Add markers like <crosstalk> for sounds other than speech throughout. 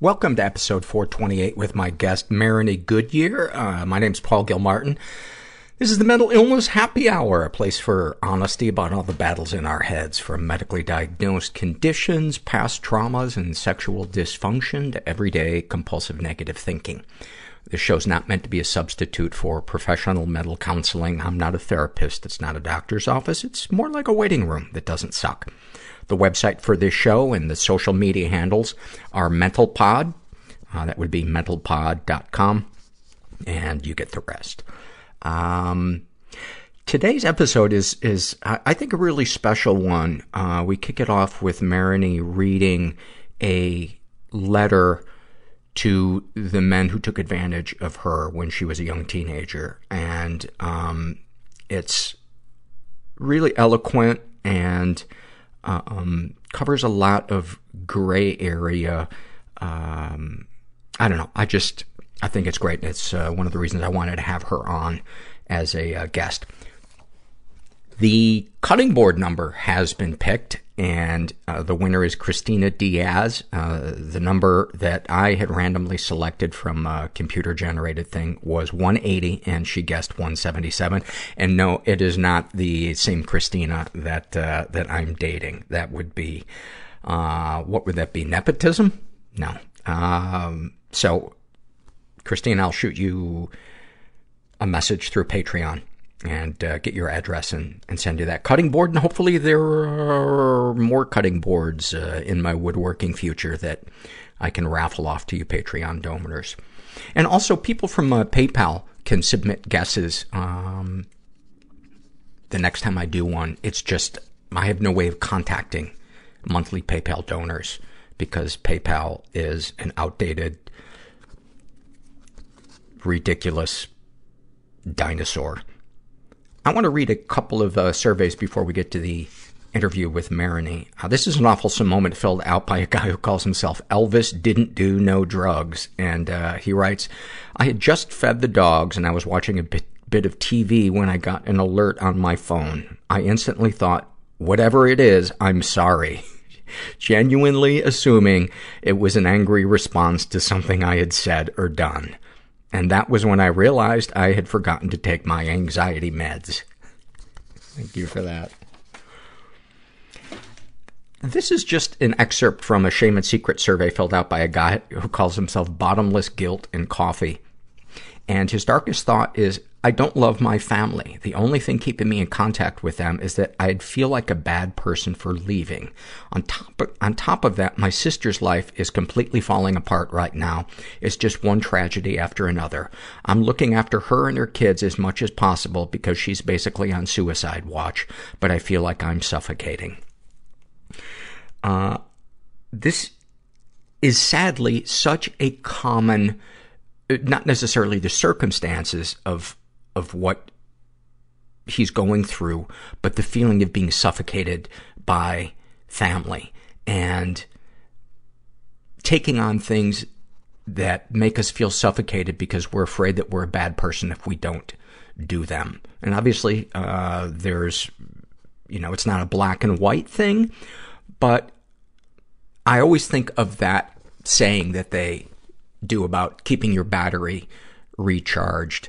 Welcome to episode 428 with my guest, Marigny Goodyear. Uh, my name's Paul Gilmartin. This is the Mental Illness Happy Hour, a place for honesty about all the battles in our heads, from medically diagnosed conditions, past traumas, and sexual dysfunction to everyday compulsive negative thinking. This show's not meant to be a substitute for professional mental counseling. I'm not a therapist. It's not a doctor's office. It's more like a waiting room that doesn't suck. The website for this show and the social media handles are MentalPod. Uh, that would be mentalpod.com. And you get the rest. Um, today's episode is, is, I think, a really special one. Uh, we kick it off with Marigny reading a letter to the men who took advantage of her when she was a young teenager. And, um, it's really eloquent and, um, covers a lot of gray area. Um, I don't know. I just, I think it's great. It's uh, one of the reasons I wanted to have her on as a uh, guest. The cutting board number has been picked, and uh, the winner is Christina Diaz. Uh, the number that I had randomly selected from a computer generated thing was 180, and she guessed 177. And no, it is not the same Christina that uh, that I'm dating. That would be uh, what would that be? Nepotism? No. Um, so, Christina, I'll shoot you a message through Patreon and uh, get your address and, and send you that cutting board. And hopefully there are more cutting boards uh, in my woodworking future that I can raffle off to you Patreon donors. And also people from uh, PayPal can submit guesses. Um, the next time I do one, it's just, I have no way of contacting monthly PayPal donors because PayPal is an outdated, ridiculous dinosaur. I want to read a couple of uh, surveys before we get to the interview with Marigny. Uh, this is an awful moment filled out by a guy who calls himself Elvis Didn't Do No Drugs. And uh, he writes, I had just fed the dogs and I was watching a bit, bit of TV when I got an alert on my phone. I instantly thought, whatever it is, I'm sorry. <laughs> Genuinely assuming it was an angry response to something I had said or done. And that was when I realized I had forgotten to take my anxiety meds. Thank you for that. This is just an excerpt from a Shame and Secret survey filled out by a guy who calls himself Bottomless Guilt and Coffee. And his darkest thought is, I don't love my family. The only thing keeping me in contact with them is that I'd feel like a bad person for leaving. On top of, on top of that, my sister's life is completely falling apart right now. It's just one tragedy after another. I'm looking after her and her kids as much as possible because she's basically on suicide watch, but I feel like I'm suffocating. Uh, this is sadly such a common, uh, not necessarily the circumstances of, of what he's going through, but the feeling of being suffocated by family and taking on things that make us feel suffocated because we're afraid that we're a bad person if we don't do them. And obviously, uh, there's, you know, it's not a black and white thing, but I always think of that saying that they do about keeping your battery recharged,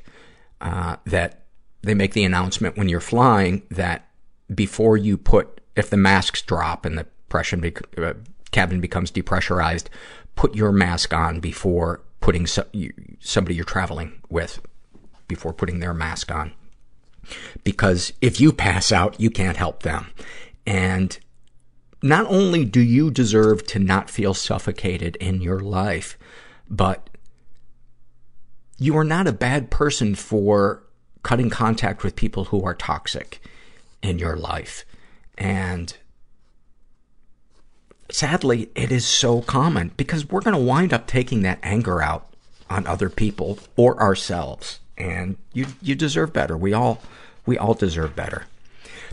that they make the announcement when you're flying that before you put, if the masks drop and the pressure, uh, cabin becomes depressurized, put your mask on before putting so, you, somebody you're traveling with, before putting their mask on. Because if you pass out, you can't help them. And not only do you deserve to not feel suffocated in your life, but you are not a bad person for cutting contact with people who are toxic in your life. And sadly, it is so common because we're going to wind up taking that anger out on other people or ourselves. And you, you deserve better. We all, we all deserve better.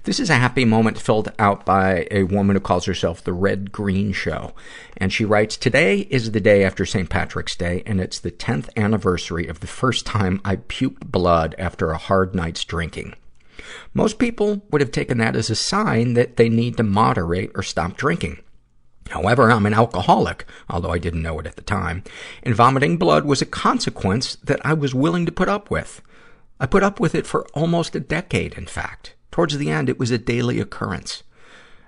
This is a happy moment filled out by a woman who calls herself the Red Green Show. And she writes, Today is the day after St. Patrick's Day, and it's the 10th anniversary of the first time I puked blood after a hard night's drinking. Most people would have taken that as a sign that they need to moderate or stop drinking. However, I'm an alcoholic, although I didn't know it at the time, and vomiting blood was a consequence that I was willing to put up with. I put up with it for almost a decade, in fact. Towards the end, it was a daily occurrence.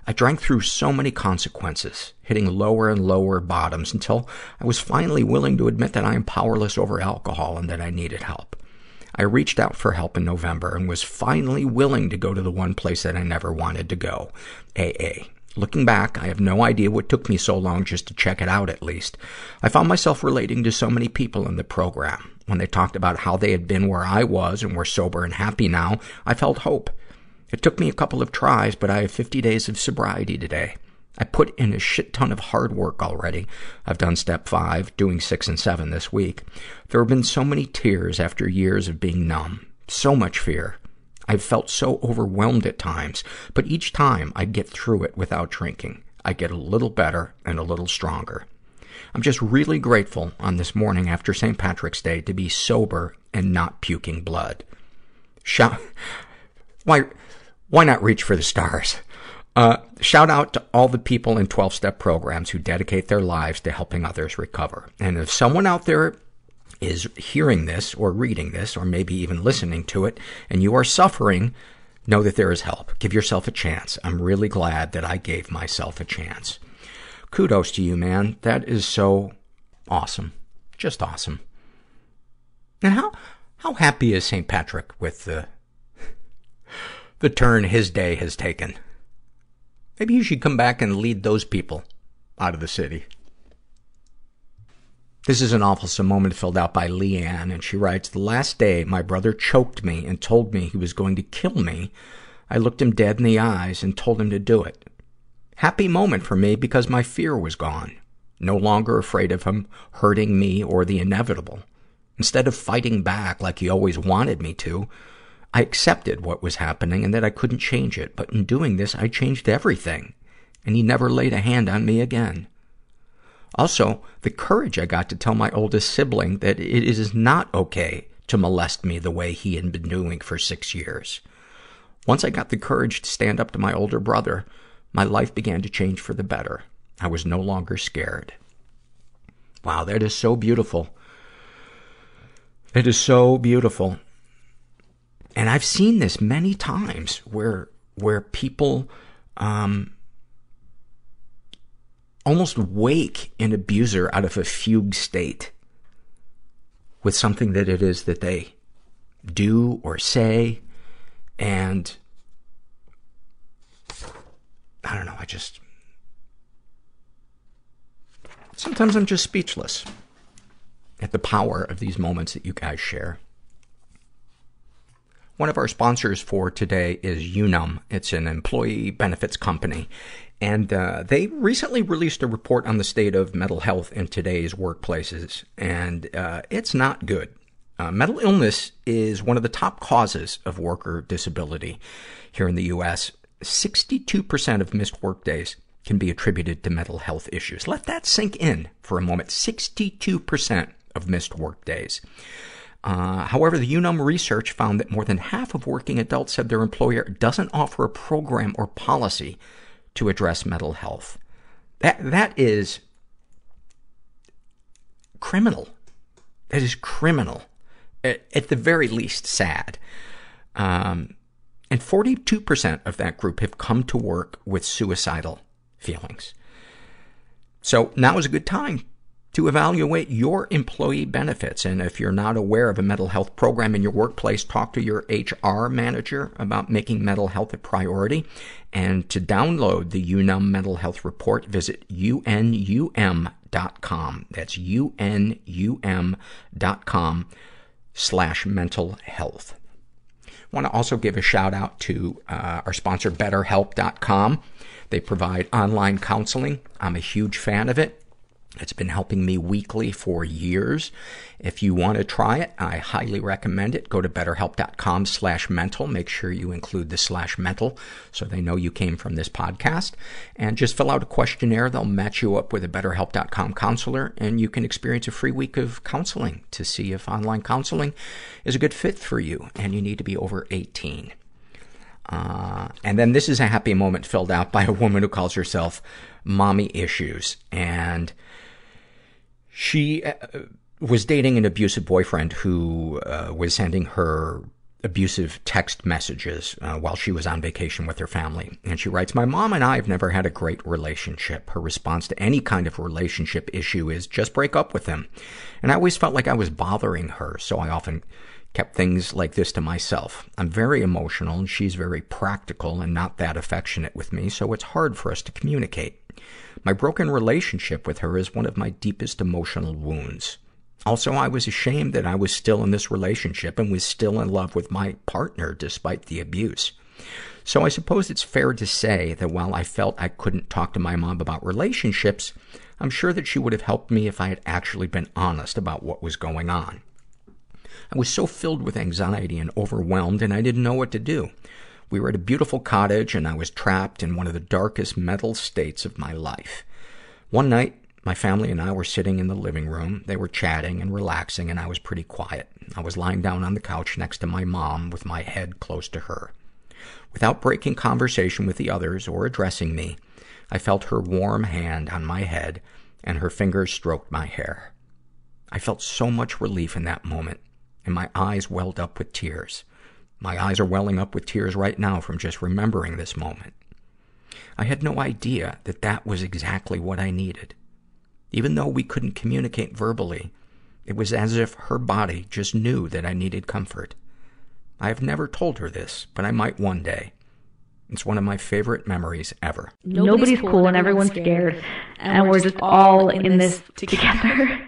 I drank through so many consequences, hitting lower and lower bottoms until I was finally willing to admit that I am powerless over alcohol and that I needed help. I reached out for help in November and was finally willing to go to the one place that I never wanted to go, AA. Looking back, I have no idea what took me so long just to check it out at least. I found myself relating to so many people in the program. When they talked about how they had been where I was and were sober and happy now, I felt hope. It took me a couple of tries, but I have 50 days of sobriety today. I put in a shit ton of hard work already. I've done step five, doing six and seven this week. There have been so many tears after years of being numb. So much fear. I've felt so overwhelmed at times, but each time I get through it without drinking. I get a little better and a little stronger. I'm just really grateful on this morning after St. Patrick's Day to be sober and not puking blood. Shout, <laughs> why, why not reach for the stars? Uh, shout out to all the people in 12-step programs who dedicate their lives to helping others recover. And if someone out there is hearing this or reading this or maybe even listening to it and you are suffering, know that there is help. Give yourself a chance. I'm really glad that I gave myself a chance. Kudos to you, man. That is so awesome. Just awesome. And how, how happy is St. Patrick with the, the turn his day has taken? Maybe you should come back and lead those people out of the city. This is an awful moment filled out by Leanne, and she writes, The last day my brother choked me and told me he was going to kill me, I looked him dead in the eyes and told him to do it. Happy moment for me because my fear was gone. No longer afraid of him hurting me or the inevitable. Instead of fighting back like he always wanted me to, I accepted what was happening and that I couldn't change it. But in doing this, I changed everything. And he never laid a hand on me again. Also, the courage I got to tell my oldest sibling that it is not okay to molest me the way he had been doing for six years. Once I got the courage to stand up to my older brother, my life began to change for the better. I was no longer scared. Wow, that is so beautiful. It is so beautiful. And I've seen this many times where, where people, um, almost wake an abuser out of a fugue state with something that it is that they do or say. And I don't know, I just, sometimes I'm just speechless at the power of these moments that you guys share. One of our sponsors for today is Unum. It's an employee benefits company. And uh, they recently released a report on the state of mental health in today's workplaces. And uh, it's not good. Uh, mental illness is one of the top causes of worker disability here in the U.S. 62% of missed workdays can be attributed to mental health issues. Let that sink in for a moment. 62% of missed workdays. Uh, however, the Unum research found that more than half of working adults said their employer doesn't offer a program or policy to address mental health. That, that is criminal. That is criminal. At, at the very least, sad. Um, and 42% of that group have come to work with suicidal feelings. So now is a good time to evaluate your employee benefits. And if you're not aware of a mental health program in your workplace, talk to your HR manager about making mental health a priority. And to download the UNUM mental health report, visit unum.com. That's unum.com slash mental health. Want to also give a shout out to uh, our sponsor, BetterHelp.com. They provide online counseling. I'm a huge fan of it. It's been helping me weekly for years. If you want to try it, I highly recommend it. Go to betterhelp.com slash mental. Make sure you include the slash mental so they know you came from this podcast. And just fill out a questionnaire. They'll match you up with a betterhelp.com counselor and you can experience a free week of counseling to see if online counseling is a good fit for you. And you need to be over 18. Uh, and then this is a happy moment filled out by a woman who calls herself Mommy Issues. And she uh, was dating an abusive boyfriend who uh, was sending her abusive text messages uh, while she was on vacation with her family. And she writes, My mom and I have never had a great relationship. Her response to any kind of relationship issue is just break up with him. And I always felt like I was bothering her, so I often kept things like this to myself. I'm very emotional and she's very practical and not that affectionate with me, so it's hard for us to communicate. My broken relationship with her is one of my deepest emotional wounds. Also, I was ashamed that I was still in this relationship and was still in love with my partner despite the abuse. So I suppose it's fair to say that while I felt I couldn't talk to my mom about relationships, I'm sure that she would have helped me if I had actually been honest about what was going on. I was so filled with anxiety and overwhelmed and I didn't know what to do. We were at a beautiful cottage and I was trapped in one of the darkest mental states of my life. One night, my family and I were sitting in the living room. They were chatting and relaxing and I was pretty quiet. I was lying down on the couch next to my mom with my head close to her. Without breaking conversation with the others or addressing me, I felt her warm hand on my head and her fingers stroked my hair. I felt so much relief in that moment and my eyes welled up with tears. My eyes are welling up with tears right now from just remembering this moment. I had no idea that that was exactly what I needed. Even though we couldn't communicate verbally, it was as if her body just knew that I needed comfort. I have never told her this, but I might one day. It's one of my favorite memories ever. Nobody's, cool and everyone's scared, and we're just all in this together.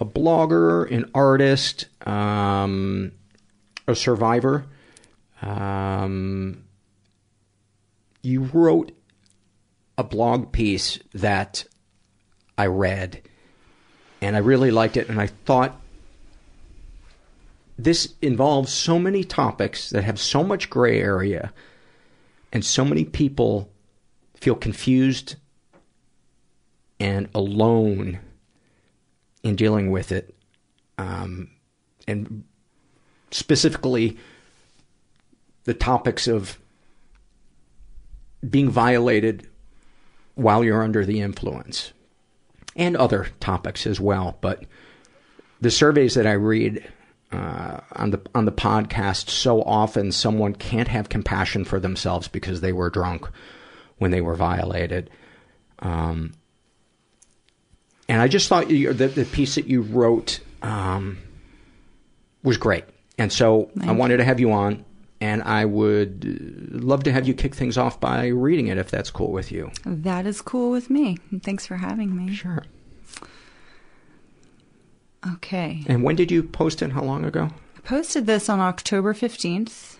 a blogger, an artist, um, a survivor. Um, you wrote a blog piece that I read, and I really liked it, and I thought this involves so many topics that have so much gray area and so many people feel confused and alone in dealing with it. Um, and specifically, the topics of being violated while you're under the influence and other topics as well. But the surveys that I read uh, on the on the podcast, so often someone can't have compassion for themselves because they were drunk when they were violated. Um, and I just thought you, the, the piece that you wrote um, was great, and so Thank I wanted to have you on. And I would love to have you kick things off by reading it, if that's cool with you. That is cool with me. Thanks for having me. Sure. Okay. And when did you post it? How long ago? I posted this on October 15th.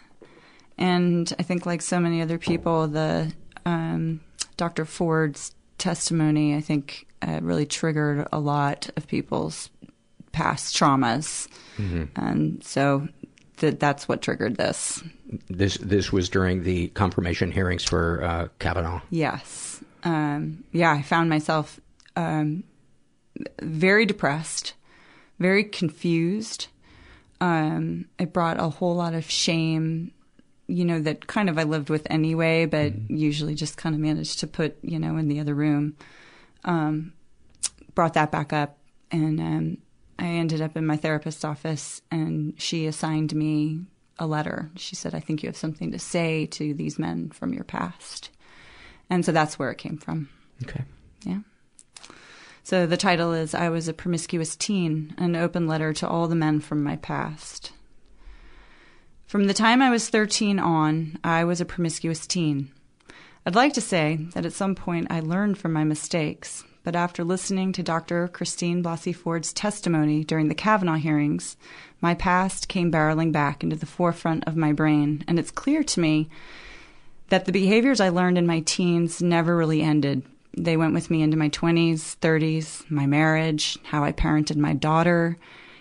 And I think, like so many other people, the um, Dr. Ford's testimony, I think, uh, really triggered a lot of people's past traumas. Mm-hmm. And so th- that's what triggered this. This this was during the confirmation hearings for uh, Kavanaugh. Yes. Um, yeah, I found myself um, very depressed very confused. Um, it brought a whole lot of shame, you know, that kind of I lived with anyway, but mm-hmm. usually just kind of managed to put, you know, in the other room. Um, brought that back up, and um, I ended up in my therapist's office, and she assigned me a letter. She said, I think you have something to say to these men from your past. And so that's where it came from. Okay. Yeah. So the title is I Was a Promiscuous Teen, an open letter to all the men from my past. From the time I was 13 on, I was a promiscuous teen. I'd like to say that at some point I learned from my mistakes, but after listening to Dr. Christine Blasey Ford's testimony during the Kavanaugh hearings, my past came barreling back into the forefront of my brain, and it's clear to me that the behaviors I learned in my teens never really ended they went with me into my 20s, 30s, my marriage, how I parented my daughter.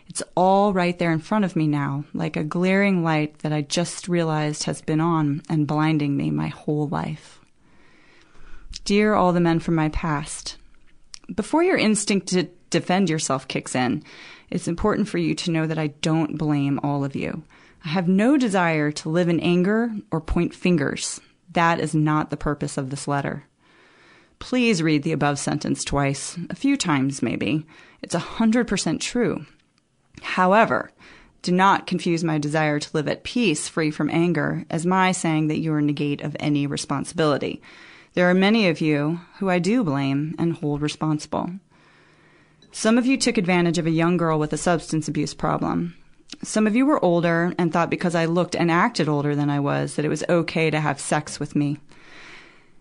It's all right there in front of me now, like a glaring light that I just realized has been on and blinding me my whole life. Dear all the men from my past, before your instinct to defend yourself kicks in, it's important for you to know that I don't blame all of you. I have no desire to live in anger or point fingers. That is not the purpose of this letter. Please read the above sentence twice, a few times maybe. It's a 100% true. However, do not confuse my desire to live at peace, free from anger, as my saying that you are negate of any responsibility. There are many of you who I do blame and hold responsible. Some of you took advantage of a young girl with a substance abuse problem. Some of you were older and thought because I looked and acted older than I was that it was okay to have sex with me.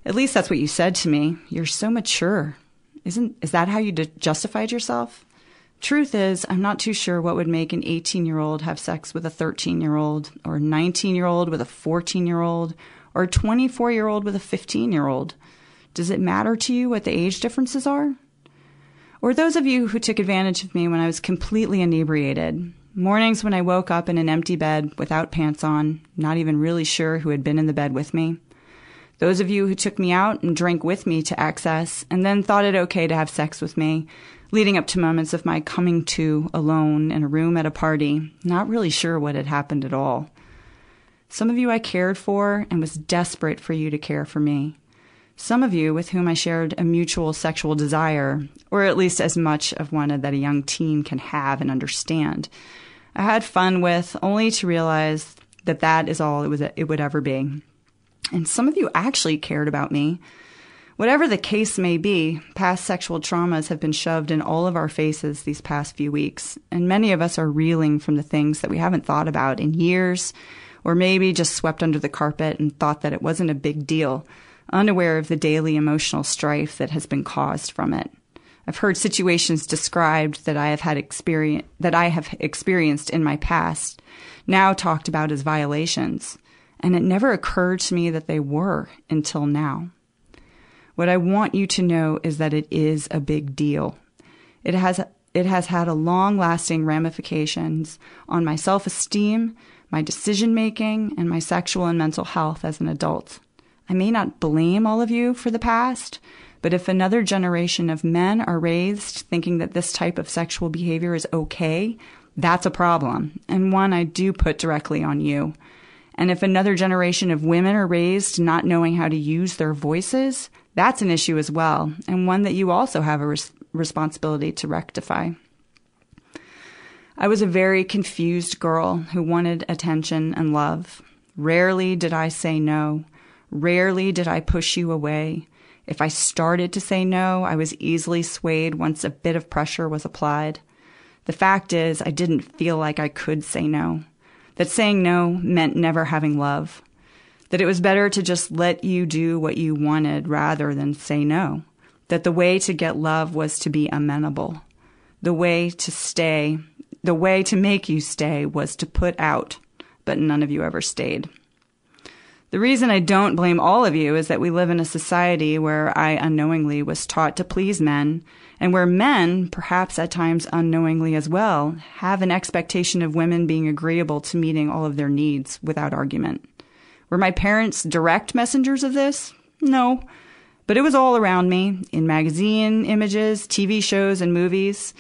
At least that's what you said to me. You're so mature. Isn't is that how you justified yourself? Truth is, I'm not too sure what would make an 18 year old have sex with a 13 year old, or a 19 year old with a 14 year old, or a 24 year old with a 15 year old. Does it matter to you what the age differences are? Or those of you who took advantage of me when I was completely inebriated, mornings when I woke up in an empty bed without pants on, not even really sure who had been in the bed with me, those of you who took me out and drank with me to excess and then thought it okay to have sex with me, leading up to moments of my coming to alone in a room at a party, not really sure what had happened at all. Some of you I cared for and was desperate for you to care for me. Some of you with whom I shared a mutual sexual desire, or at least as much of one that a young teen can have and understand. I had fun with, only to realize that that is all it, was, it would ever be. And some of you actually cared about me. Whatever the case may be, past sexual traumas have been shoved in all of our faces these past few weeks, and many of us are reeling from the things that we haven't thought about in years, or maybe just swept under the carpet and thought that it wasn't a big deal, unaware of the daily emotional strife that has been caused from it. I've heard situations described that I have had experience that I have experienced in my past, now talked about as violations and it never occurred to me that they were until now. What I want you to know is that it is a big deal. It has it has had a long lasting ramifications on my self esteem, my decision making, and my sexual and mental health as an adult. I may not blame all of you for the past, but if another generation of men are raised thinking that this type of sexual behavior is okay, that's a problem, and one I do put directly on you. And if another generation of women are raised not knowing how to use their voices, that's an issue as well, and one that you also have a res- responsibility to rectify. I was a very confused girl who wanted attention and love. Rarely did I say no. Rarely did I push you away. If I started to say no, I was easily swayed once a bit of pressure was applied. The fact is, I didn't feel like I could say no. That saying no meant never having love. That it was better to just let you do what you wanted rather than say no. That the way to get love was to be amenable. The way to stay, the way to make you stay was to put out, but none of you ever stayed. The reason I don't blame all of you is that we live in a society where I unknowingly was taught to please men, and where men, perhaps at times unknowingly as well, have an expectation of women being agreeable to meeting all of their needs without argument. Were my parents direct messengers of this? No. But it was all around me, in magazine images, TV shows, and movies.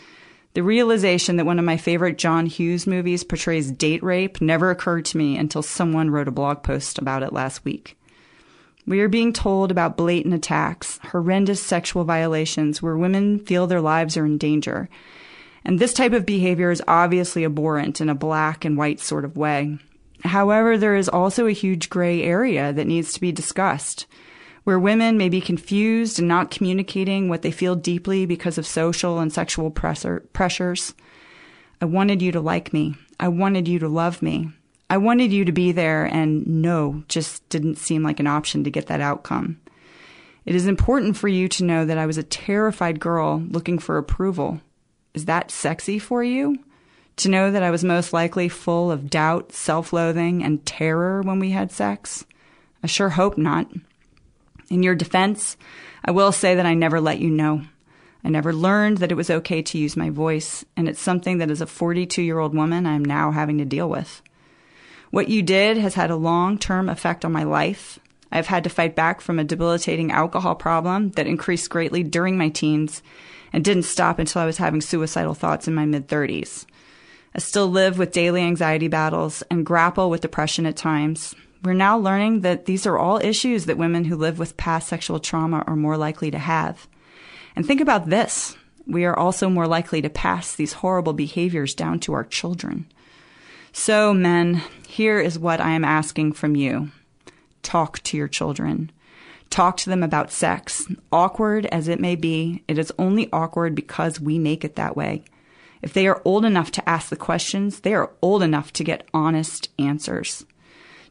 The realization that one of my favorite John Hughes movies portrays date rape never occurred to me until someone wrote a blog post about it last week. We are being told about blatant attacks, horrendous sexual violations where women feel their lives are in danger. And this type of behavior is obviously abhorrent in a black and white sort of way. However, there is also a huge gray area that needs to be discussed where women may be confused and not communicating what they feel deeply because of social and sexual pressure, pressures. I wanted you to like me. I wanted you to love me. I wanted you to be there, and no just didn't seem like an option to get that outcome. It is important for you to know that I was a terrified girl looking for approval. Is that sexy for you? To know that I was most likely full of doubt, self loathing, and terror when we had sex? I sure hope not. In your defense, I will say that I never let you know. I never learned that it was okay to use my voice, and it's something that as a 42 year old woman I'm now having to deal with. What you did has had a long term effect on my life. I've had to fight back from a debilitating alcohol problem that increased greatly during my teens and didn't stop until I was having suicidal thoughts in my mid 30s. I still live with daily anxiety battles and grapple with depression at times, we're now learning that these are all issues that women who live with past sexual trauma are more likely to have. And think about this. We are also more likely to pass these horrible behaviors down to our children. So, men, here is what I am asking from you. Talk to your children. Talk to them about sex. Awkward as it may be, it is only awkward because we make it that way. If they are old enough to ask the questions, they are old enough to get honest answers.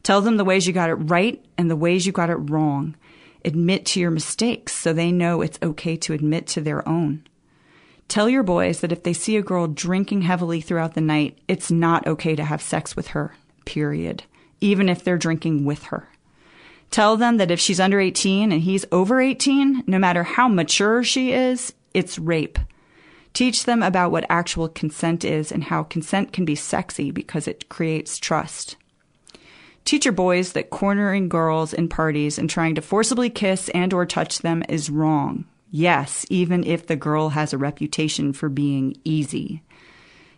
Tell them the ways you got it right and the ways you got it wrong. Admit to your mistakes so they know it's okay to admit to their own. Tell your boys that if they see a girl drinking heavily throughout the night, it's not okay to have sex with her, period, even if they're drinking with her. Tell them that if she's under 18 and he's over 18, no matter how mature she is, it's rape. Teach them about what actual consent is and how consent can be sexy because it creates trust. Teach your boys that cornering girls in parties and trying to forcibly kiss and or touch them is wrong. Yes, even if the girl has a reputation for being easy.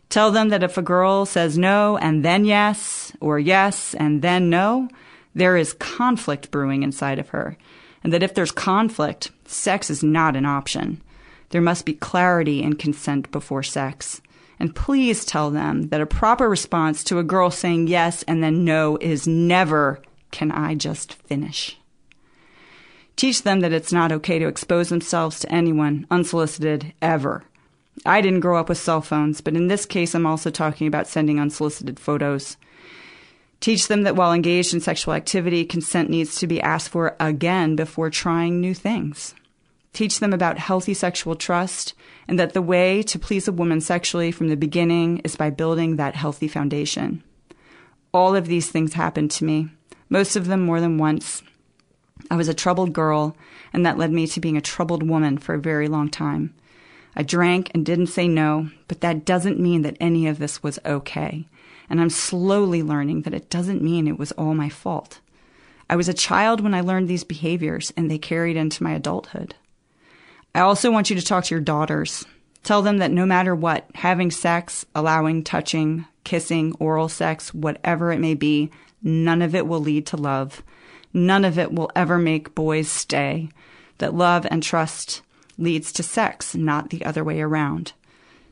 Tell them that if a girl says no and then yes, or yes and then no, there is conflict brewing inside of her. And that if there's conflict, sex is not an option. There must be clarity and consent before sex. And please tell them that a proper response to a girl saying yes and then no is never, can I just finish? Teach them that it's not okay to expose themselves to anyone unsolicited ever. I didn't grow up with cell phones, but in this case, I'm also talking about sending unsolicited photos. Teach them that while engaged in sexual activity, consent needs to be asked for again before trying new things. Teach them about healthy sexual trust and that the way to please a woman sexually from the beginning is by building that healthy foundation. All of these things happened to me, most of them more than once. I was a troubled girl, and that led me to being a troubled woman for a very long time. I drank and didn't say no, but that doesn't mean that any of this was okay. And I'm slowly learning that it doesn't mean it was all my fault. I was a child when I learned these behaviors, and they carried into my adulthood. I also want you to talk to your daughters. Tell them that no matter what, having sex, allowing touching, kissing, oral sex, whatever it may be, none of it will lead to love. None of it will ever make boys stay. That love and trust leads to sex, not the other way around.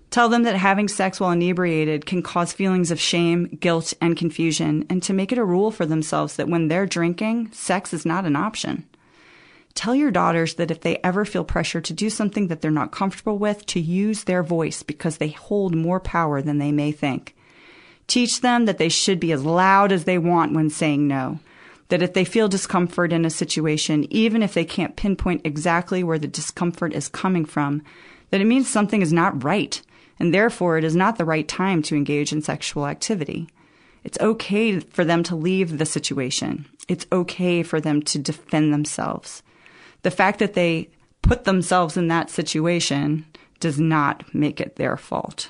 Tell them that having sex while inebriated can cause feelings of shame, guilt, and confusion, and to make it a rule for themselves that when they're drinking, sex is not an option. Tell your daughters that if they ever feel pressure to do something that they're not comfortable with, to use their voice because they hold more power than they may think. Teach them that they should be as loud as they want when saying no. That if they feel discomfort in a situation, even if they can't pinpoint exactly where the discomfort is coming from, that it means something is not right and therefore it is not the right time to engage in sexual activity. It's okay for them to leave the situation. It's okay for them to defend themselves. The fact that they put themselves in that situation does not make it their fault.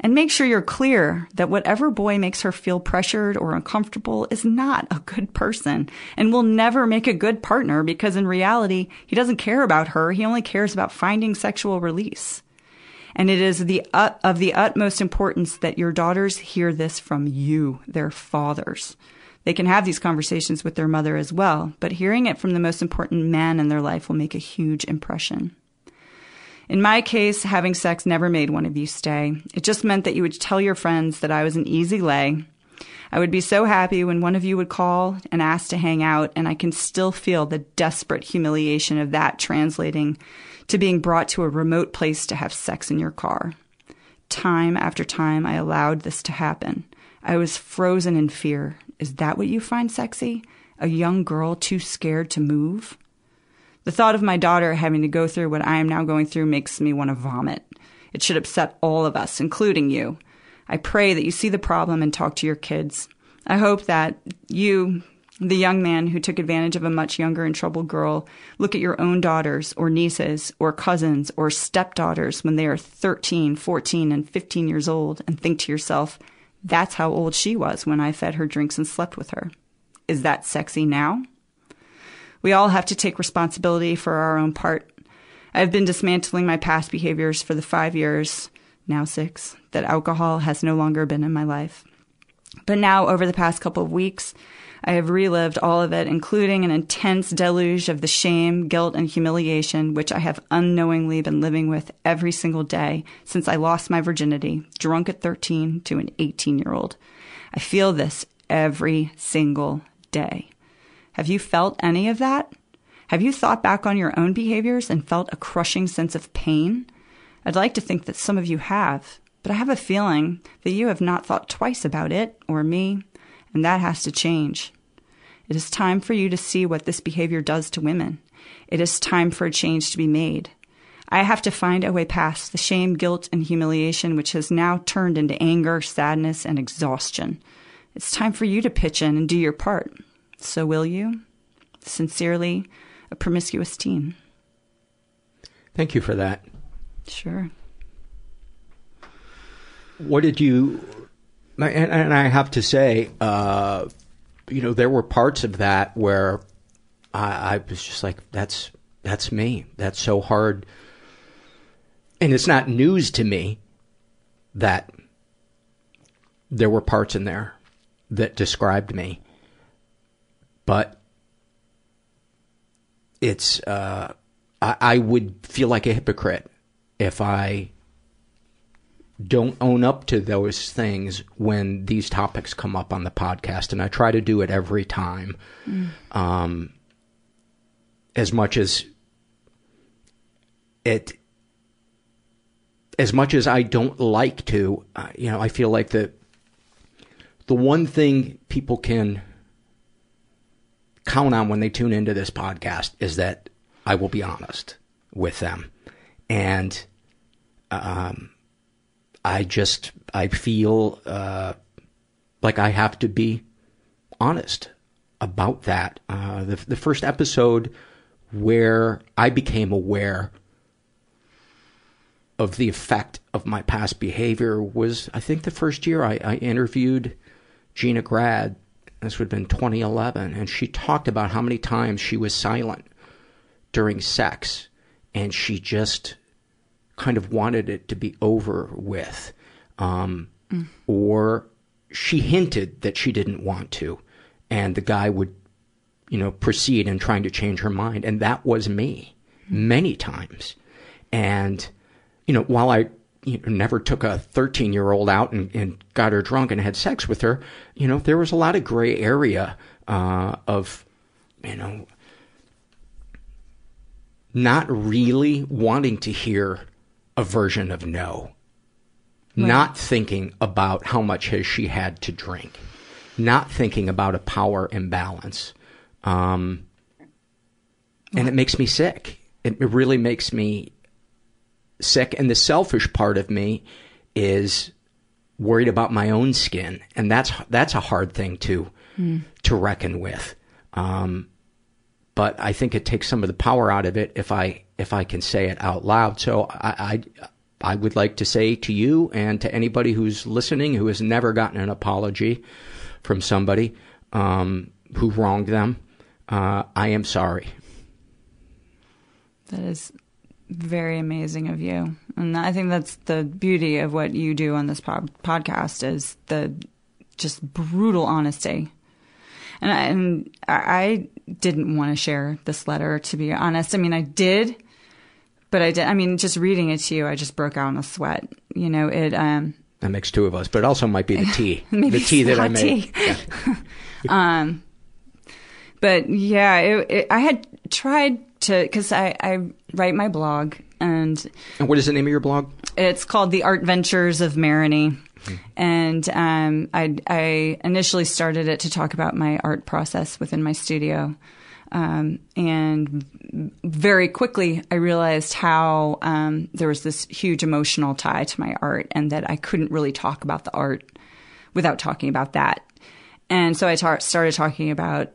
And make sure you're clear that whatever boy makes her feel pressured or uncomfortable is not a good person and will never make a good partner because in reality, he doesn't care about her. He only cares about finding sexual release. And it is the ut- of the utmost importance that your daughters hear this from you, their fathers. They can have these conversations with their mother as well, but hearing it from the most important man in their life will make a huge impression. In my case, having sex never made one of you stay. It just meant that you would tell your friends that I was an easy lay. I would be so happy when one of you would call and ask to hang out, and I can still feel the desperate humiliation of that translating to being brought to a remote place to have sex in your car. Time after time, I allowed this to happen. I was frozen in fear. Is that what you find sexy? A young girl too scared to move? The thought of my daughter having to go through what I am now going through makes me want to vomit. It should upset all of us, including you. I pray that you see the problem and talk to your kids. I hope that you, the young man who took advantage of a much younger and troubled girl, look at your own daughters or nieces or cousins or stepdaughters when they are 13, 14, and 15 years old and think to yourself, that's how old she was when I fed her drinks and slept with her. Is that sexy now? We all have to take responsibility for our own part. I've been dismantling my past behaviors for the five years, now six, that alcohol has no longer been in my life. But now, over the past couple of weeks, I have relived all of it, including an intense deluge of the shame, guilt, and humiliation which I have unknowingly been living with every single day since I lost my virginity, drunk at 13 to an 18 year old. I feel this every single day. Have you felt any of that? Have you thought back on your own behaviors and felt a crushing sense of pain? I'd like to think that some of you have, but I have a feeling that you have not thought twice about it or me, and that has to change. It is time for you to see what this behavior does to women. It is time for a change to be made. I have to find a way past the shame, guilt, and humiliation which has now turned into anger, sadness, and exhaustion. It's time for you to pitch in and do your part. So will you? Sincerely, a promiscuous teen. Thank you for that. Sure. What did you? And, and I have to say, uh, you know, there were parts of that where I, I was just like, "That's that's me. That's so hard." And it's not news to me that there were parts in there that described me, but it's uh, I, I would feel like a hypocrite if I don't own up to those things when these topics come up on the podcast, and I try to do it every time. Mm. Um, as much as it, as much as I don't like to, uh, you know, I feel like the the one thing people can count on when they tune into this podcast is that I will be honest with them, and um, I just I feel uh, like I have to be honest about that. Uh, the the first episode where I became aware of the effect of my past behavior was, I think, the first year I, I interviewed Gina Grad. This would have been 2011, and she talked about how many times she was silent during sex, and she just kind of wanted it to be over with. Um, mm. Or she hinted that she didn't want to, and the guy would, you know, proceed in trying to change her mind. And that was me many times. And, you know, while I you know, never took a 13 year old out and, and, got her drunk and had sex with her, you know, there was a lot of gray area uh, of, you know, not really wanting to hear a version of no. Right. Not thinking about how much has she had to drink. Not thinking about a power imbalance. Um, and it makes me sick. It, it really makes me sick. And the selfish part of me is worried about my own skin. And that's, that's a hard thing to, mm. to reckon with. Um, but I think it takes some of the power out of it if I if I can say it out loud. So I, I, I would like to say to you and to anybody who's listening who has never gotten an apology from somebody um, who wronged them, uh, I am sorry. That is very amazing of you, and I think that's the beauty of what you do on this pod- podcast is the just brutal honesty and I, and I didn't want to share this letter, to be honest. I mean, I did, but I did. I mean, just reading it to you, I just broke out in a sweat. You know, it. Um, that makes two of us, but it also might be the <laughs> tea, the tea that I made. Yeah. <laughs> um, but yeah, it, it, I had tried to because I, I write my blog and. And what is the name of your blog? It's called The Art Ventures of Marigny. And um, I, I, initially started it to talk about my art process within my studio. Um, and very quickly, I realized how um, there was this huge emotional tie to my art, and that I couldn't really talk about the art without talking about that. And so I ta- started talking about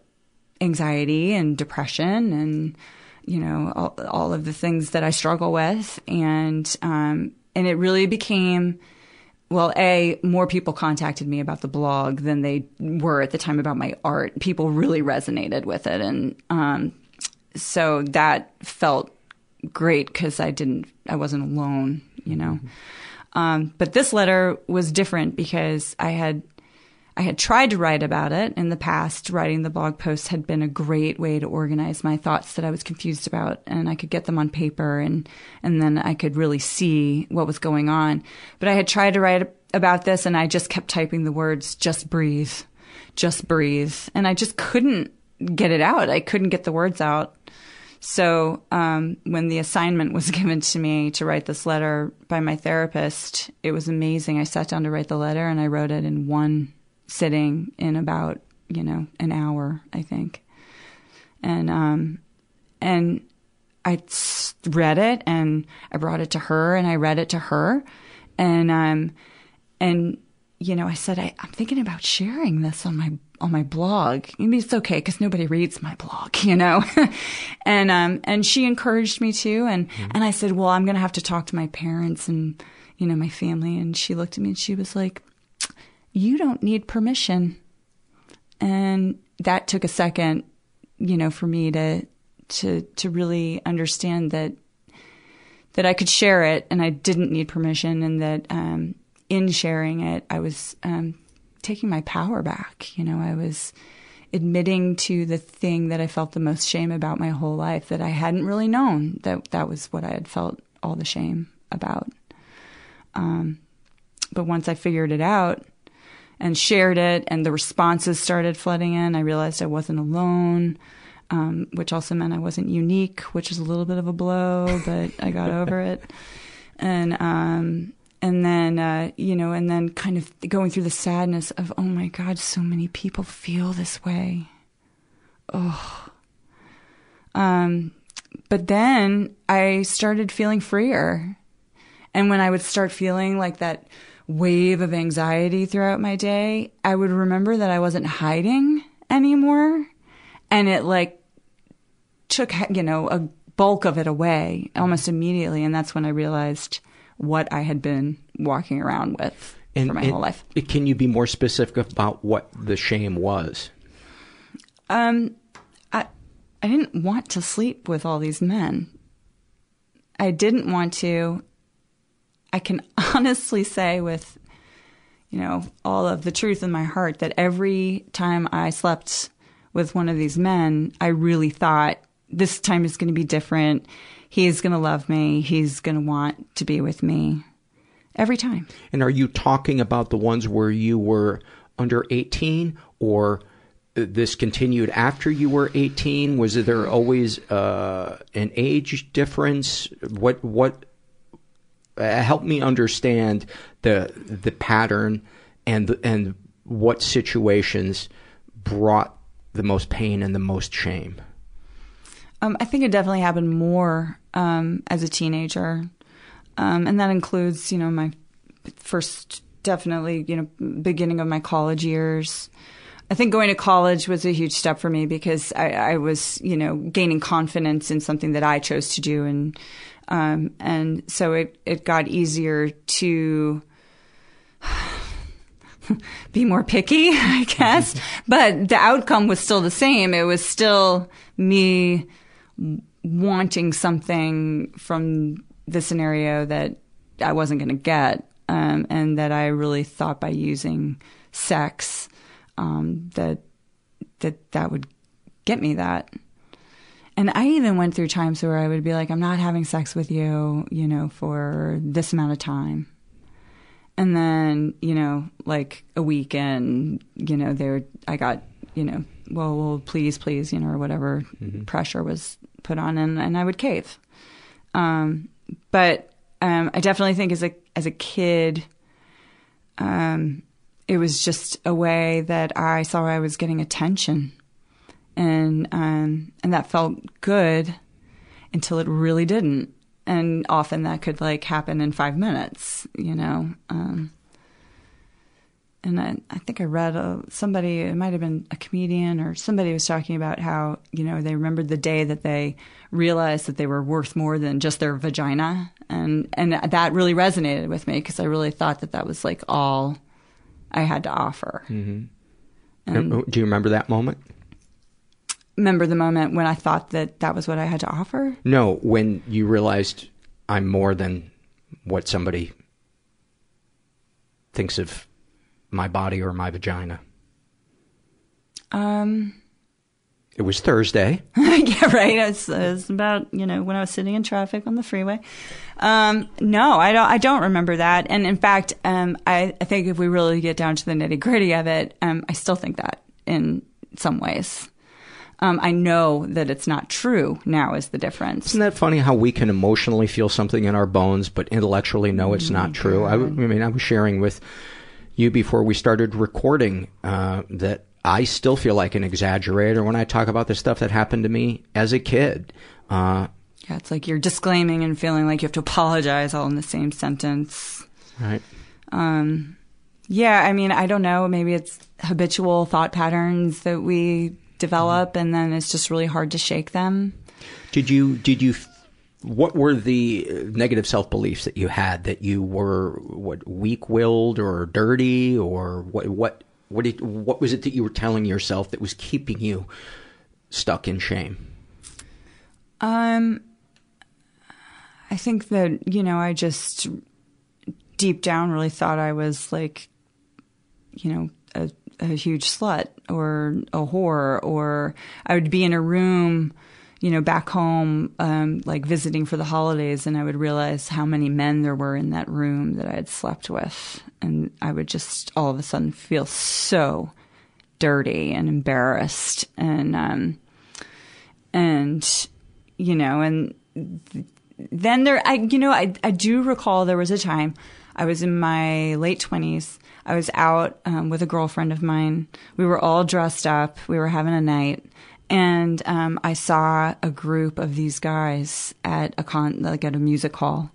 anxiety and depression and you know all, all, of the things that I struggle with, and um, and it really became well, A, more people contacted me about the blog than they were at the time about my art. People really resonated with it. And um, so that felt great because I didn't, I wasn't alone, you know. Mm-hmm. Um, but this letter was different because I had I had tried to write about it in the past. Writing the blog post had been a great way to organize my thoughts that I was confused about, and I could get them on paper, and and then I could really see what was going on. But I had tried to write about this, and I just kept typing the words "just breathe, just breathe," and I just couldn't get it out. I couldn't get the words out. So um, when the assignment was <laughs> given to me to write this letter by my therapist, it was amazing. I sat down to write the letter, and I wrote it in one sitting in about you know an hour, I think, and um, and I read it and I brought it to her and I read it to her, and um, and you know I said I, I'm thinking about sharing this on my on my blog. Maybe it's okay because nobody reads my blog, <laughs> you know. and um, and she encouraged me to, and mm-hmm. and I said, well, I'm gonna have to talk to my parents and you know my family. And she looked at me and she was like, you don't need permission. And that took a second, you know, for me to to to really understand that that I could share it and I didn't need permission, and that um, in sharing it, I was um, taking my power back. You know, I was admitting to the thing that I felt the most shame about my whole life that I hadn't really known that that was what I had felt all the shame about. Um, but once I figured it out, and shared it, and the responses started flooding in. I realized I wasn't alone, um, which also meant I wasn't unique, which is a little bit of a blow, but I got over <laughs> it. And um, and then uh, you know, and then kind of going through the sadness of, oh my God, so many people feel this way. Oh. Um, but then I started feeling freer. And when I would start feeling like that wave of anxiety throughout my day, I would remember that I wasn't hiding anymore. And it like took, you know, a bulk of it away almost immediately. And that's when I realized, what I had been walking around with and, for my and whole life. Can you be more specific about what the shame was? Um, I I didn't want to sleep with all these men. I didn't want to. I can <laughs> honestly say with you know all of the truth in my heart that every time I slept with one of these men, I really thought this time is going to be different. He's going to love me. He's going to want to be with me every time. And are you talking about the ones where you were under 18 or this continued after you were 18? Was there always uh, an age difference? What what uh, help me understand the the pattern and and what situations brought the most pain and the most shame? Um, I think it definitely happened more um, as a teenager, um, and that includes, you know, my first, definitely, you know, beginning of my college years. I think going to college was a huge step for me because I, I was, you know, gaining confidence in something that I chose to do, and um, and so it it got easier to <sighs> be more picky, <laughs> I guess. <laughs> but the outcome was still the same. It was still me wanting something from the scenario that I wasn't going to get, um, and that I really thought by using sex um, that that that would get me that. And I even went through times where I would be like, "I'm not having sex with you, you know, for this amount of time." And then, you know, like a weekend, you know, there I got, you know, well, well, please, please, you know, or whatever mm-hmm. pressure was put on, and, and I would cave. Um, but um, I definitely think as a as a kid, um, it was just a way that I saw I was getting attention, and um, and that felt good until it really didn't and often that could like happen in five minutes, you know. Um, and I, I think I read a, somebody, it might have been a comedian or somebody was talking about how, you know, they remembered the day that they realized that they were worth more than just their vagina. And, and that really resonated with me because I really thought that that was like all I had to offer. Mm-hmm. And, Do you remember that moment? Remember the moment when I thought that that was what I had to offer? No, when you realized I'm more than what somebody thinks of my body or my vagina. Um, it was Thursday. <laughs> yeah, right. It's, it's about you know when I was sitting in traffic on the freeway. Um, no, I don't. I don't remember that. And in fact, um, I, I think if we really get down to the nitty gritty of it, um, I still think that in some ways. Um, I know that it's not true now is the difference. Isn't that funny how we can emotionally feel something in our bones, but intellectually know it's not true? I, I, mean, I was sharing with you before we started recording uh, that I still feel like an exaggerator when I talk about the stuff that happened to me as a kid. Uh, yeah, it's like you're disclaiming and feeling like you have to apologize all in the same sentence. Right. Um, yeah, I mean, I don't know. Maybe it's habitual thought patterns that we develop and then it's just really hard to shake them. Did you did you what were the negative self beliefs that you had that you were what weak willed or dirty or what what what did, what was it that you were telling yourself that was keeping you stuck in shame? Um I think that, you know, I just deep down really thought I was like you know, a huge slut or a whore, or I would be in a room, you know, back home, um, like visiting for the holidays, and I would realize how many men there were in that room that I had slept with, and I would just all of a sudden feel so dirty and embarrassed, and um, and you know, and then there, I you know, I I do recall there was a time I was in my late twenties I was out um, with a girlfriend of mine. We were all dressed up. We were having a night, and um, I saw a group of these guys at a con, like at a music hall.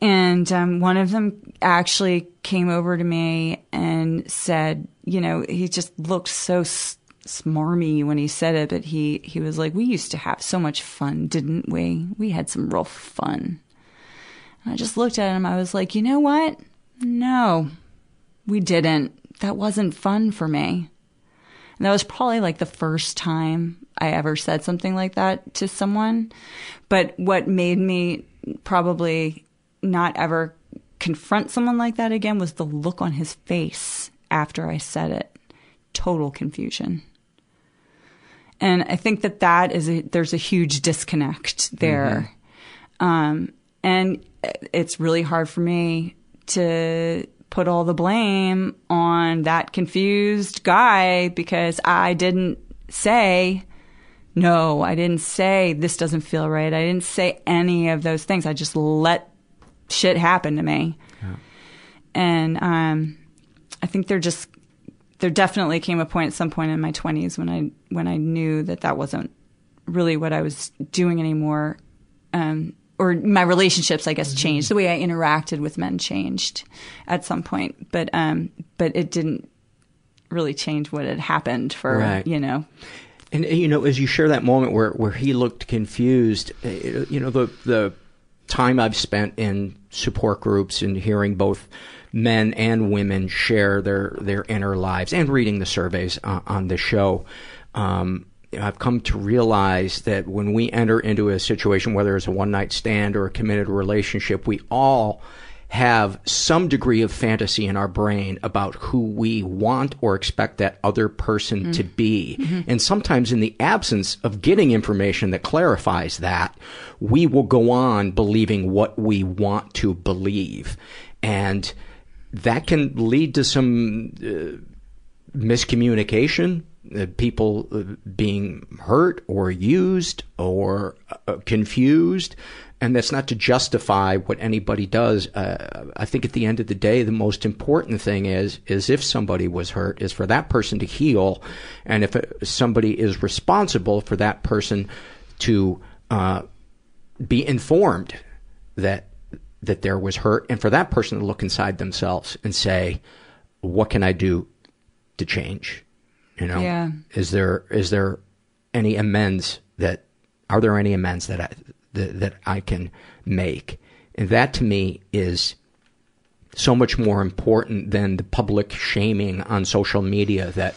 And um, one of them actually came over to me and said, you know, he just looked so smarmy when he said it, but he, he was like, we used to have so much fun, didn't we? We had some real fun. I just looked at him. I was like, you know what? No, we didn't. That wasn't fun for me. And that was probably like the first time I ever said something like that to someone. But what made me probably not ever confront someone like that again was the look on his face after I said it. Total confusion. And I think that that is a, there's a huge disconnect there. Mm-hmm. Um, and it's really hard for me to put all the blame on that confused guy because I didn't say, no, I didn't say this doesn't feel right. I didn't say any of those things. I just let shit happen to me. Yeah. And um, I think there just there definitely came a point at some point in my 20s when I when I knew that that wasn't really what I was doing anymore. Um, or my relationships, I guess, mm-hmm. changed. The way I interacted with men changed at some point, but um, but it didn't really change what had happened for right. you know. And you know, as you share that moment where where he looked confused, uh, you know, the the time I've spent in support groups and hearing both men and women share their their inner lives and reading the surveys uh, on the show. Um, I've come to realize that when we enter into a situation, whether it's a one night stand or a committed relationship, we all have some degree of fantasy in our brain about who we want or expect that other person mm. to be. Mm-hmm. And sometimes in the absence of getting information that clarifies that, we will go on believing what we want to believe. And that can lead to some uh, miscommunication people uh, being hurt or used or uh, confused. And that's not to justify what anybody does. Uh, I think at the end of the day, the most important thing is, is if somebody was hurt, is for that person to heal. And if somebody is responsible for that person to, uh, be informed that, that there was hurt and for that person to look inside themselves and say, what can I do to change? You know, yeah. is there is there any amends that are there any amends that I that, that I can make? And that to me is so much more important than the public shaming on social media that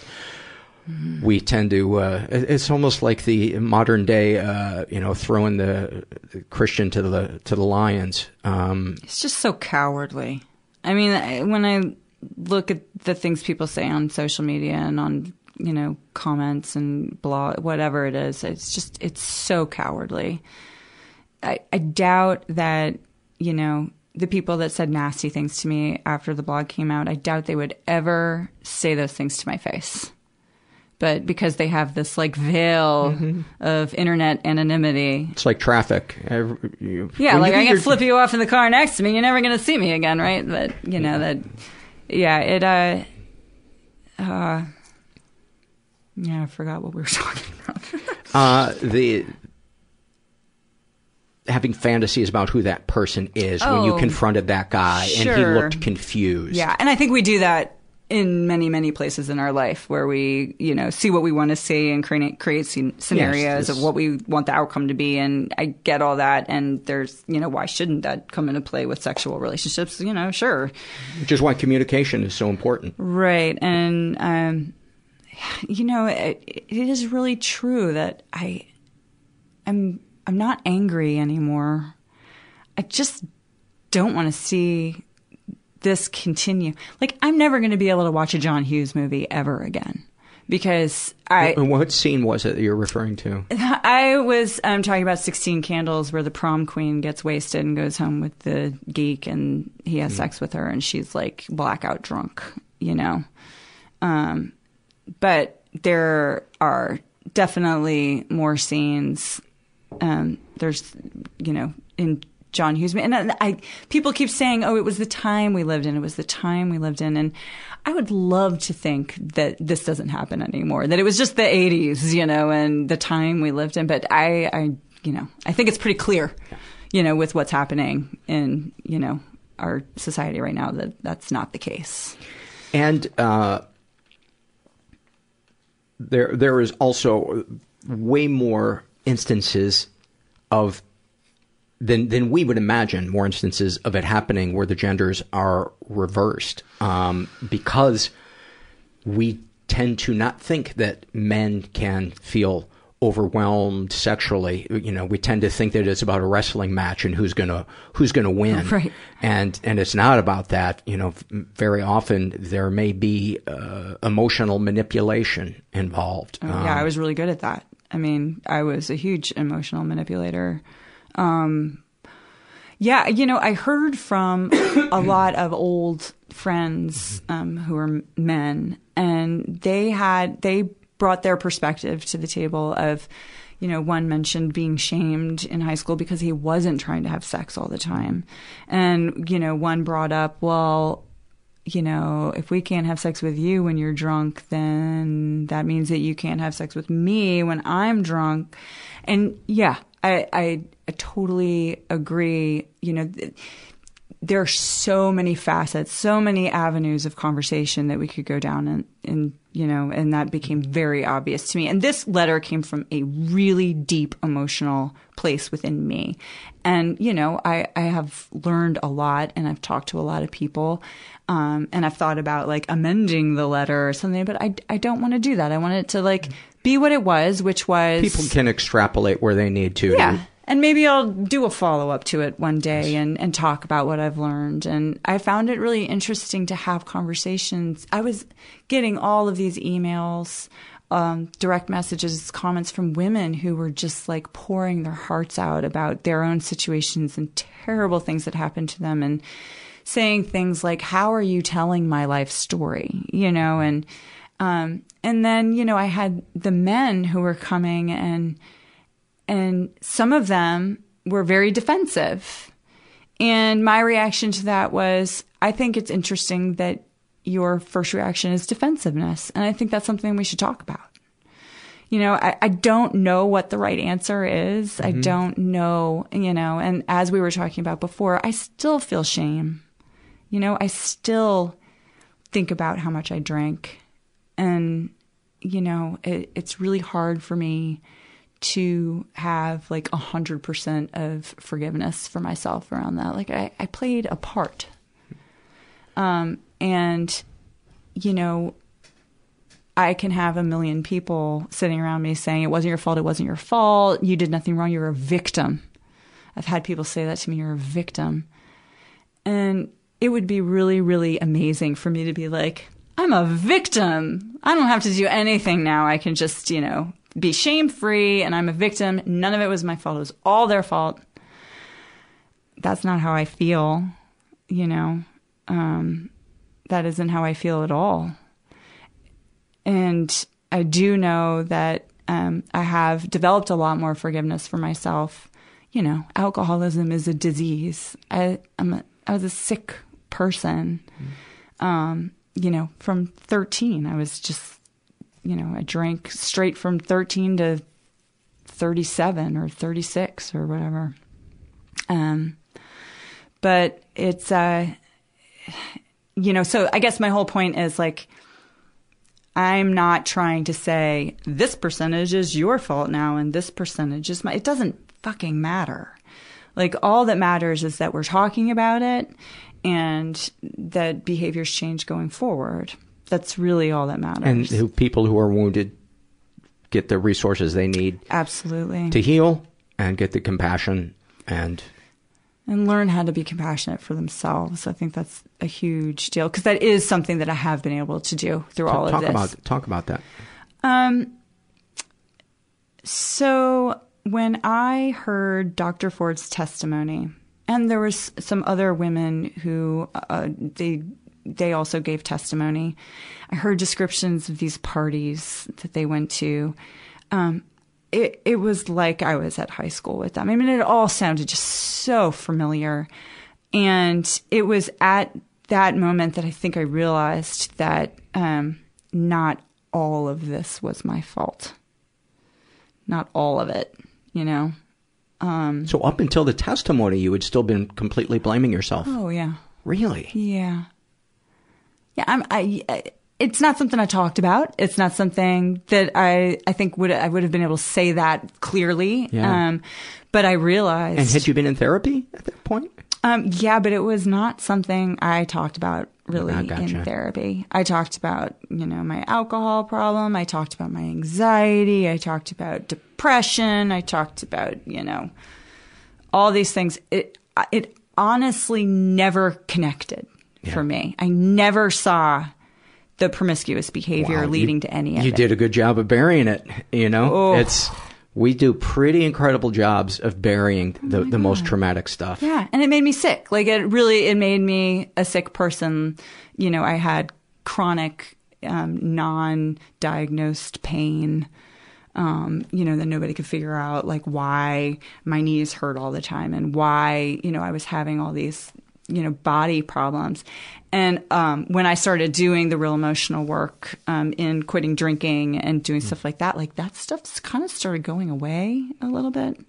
mm-hmm. we tend to. Uh, it's almost like the modern day, uh, you know, throwing the, the, Christian to the to the lions. Um, it's just so cowardly. I mean, when I look at the things people say on social media and on you know, comments and blah whatever it is. It's just, it's so cowardly. I, I doubt that, you know, the people that said nasty things to me after the blog came out, I doubt they would ever say those things to my face. But because they have this like veil mm-hmm. of internet anonymity, it's like traffic. Every, you, yeah, like I can flip you off in the car next to me. You're never going to see me again, right? But you know yeah. that. Yeah, it. uh uh, yeah, I forgot what we were <laughs> talking about. uh, the having fantasies about who that person is oh, when you oh, confronted that guy sure. and he looked confused. Yeah, and I think we do that in many many places in our life where we you know see what we want to see and create create scenarios yes, of what we want the outcome to be and I get all that and there's you know why shouldn't that come into play with sexual relationships you know sure which is why communication is so important right and um you know, it, it is really true that I am I'm not angry anymore. I just don't want to see this continue. Like I'm never going to be able to watch a John Hughes movie ever again because I. What scene was it that you're referring to? <laughs> I was um, talking about Sixteen Candles, where the prom queen gets wasted and goes home with the geek, and he has mm. sex with her, and she's like blackout drunk, you know. Um, but there are definitely more scenes. Um, there's, you know, in John Hughes, and I, people keep saying, "Oh, it was the time we lived in. It was the time we lived in," and I would love to think that this doesn't happen anymore. That it was just the '80s, you know, and the time we lived in. But I, I, you know, I think it's pretty clear, you know, with what's happening in, you know, our society right now that that's not the case. And uh, there there is also way more instances of than than we would imagine more instances of it happening where the genders are reversed. Um, because we tend to not think that men can feel overwhelmed sexually you know we tend to think that it's about a wrestling match and who's going to who's to win <laughs> Right. and and it's not about that you know very often there may be uh, emotional manipulation involved Oh, yeah, I Um, was really good at that. I mean, I was a huge emotional manipulator. Um, yeah, you know, I heard from <coughs> a lot of old friends um, who were men, and they had they brought their perspective to the table of. You know, one mentioned being shamed in high school because he wasn't trying to have sex all the time. And, you know, one brought up, well, you know, if we can't have sex with you when you're drunk, then that means that you can't have sex with me when I'm drunk. And yeah, I, I, I totally agree. You know, th- there are so many facets, so many avenues of conversation that we could go down and, and, you know, and that became very obvious to me. And this letter came from a really deep emotional place within me. And, you know, I, I have learned a lot and I've talked to a lot of people. Um, and I've thought about like amending the letter or something, but I, I don't want to do that. I want it to like be what it was, which was people can extrapolate where they need to yeah. And maybe I'll do a follow up to it one day and, and talk about what I've learned. And I found it really interesting to have conversations. I was getting all of these emails, um, direct messages, comments from women who were just like pouring their hearts out about their own situations and terrible things that happened to them and saying things like, How are you telling my life story? You know, and um, and then, you know, I had the men who were coming and and some of them were very defensive. And my reaction to that was I think it's interesting that your first reaction is defensiveness. And I think that's something we should talk about. You know, I, I don't know what the right answer is. I Mhm. don't know, you know, and as we were talking about before, I still feel shame. You know, I still think about how much I drank. And, you know, it, it's really hard for me to have like a hundred percent of forgiveness for myself around that. Like I, I played a part. Um, and, you know, I can have a million people sitting around me saying, it wasn't your fault, it wasn't your fault, you did nothing wrong, you're a victim. I've had people say that to me, you're a victim. And it would be really, really amazing for me to be like, I'm a victim. I don't have to do anything now. I can just, you know, be shame free and I'm a victim. None of it was my fault. It was all their fault. That's not how I feel, you know. Um, that isn't how I feel at all. And I do know that um, I have developed a lot more forgiveness for myself. You know, alcoholism is a disease. I, I'm a, I was a sick person. Um, you know, from 13, I was just, you know, I drank straight from 13 to 37 or 36 or whatever. Um, but it's, uh, you know, so I guess my whole point is like, I'm not trying to say this percentage is your fault now and this percentage is my, it doesn't fucking matter. Like all that matters is that we're talking about it and that behaviors change going forward. That's really all that matters. and who people who are wounded get the resources they need Absolutely. to heal and get the compassion and and learn how to be compassionate for themselves. I think that's a huge deal because that is something that I have been able to do through all talk of this. about talk about that. Um, so when I heard Dr. Ford's testimony, and there was some other women who uh, they they also gave testimony. I heard descriptions of these parties that they went to. Um, it it was like I was at high school with them. I mean, it all sounded just so familiar, and it was at that moment that I think I realized that um, not all of this was my fault. Not all of it, you know. Um, So up until the testimony, you had still been completely blaming yourself. oh yeah, Really? yeah, yeah. I'm I, I it's not something I talked about. It's not something that I I think would I would have been able to say that clearly. Yeah. Um, but I realized. And had you been in therapy at that point? Um, yeah, but it was not something I talked about really Ah, gotcha. in therapy. I talked about, you know, my alcohol problem. I talked about my anxiety. I talked about depression. I talked about, you know, all these things. It it honestly never connected for me. I never saw the promiscuous behavior Wow, leading you- to any of You it. did a good job of burying it. You know, Oh. it's we do pretty incredible jobs of burying Oh the, the most traumatic stuff. Yeah, and it made me sick. Like it really, it made me a sick person. You know, I had chronic, um, non-diagnosed pain. Um, you know, that nobody could figure out like why my knees hurt all the time and why you know I was having all these you know body problems. And um, when I started doing the real emotional work um, in quitting drinking and doing stuff like that, like that stuff kind of started going away a little bit.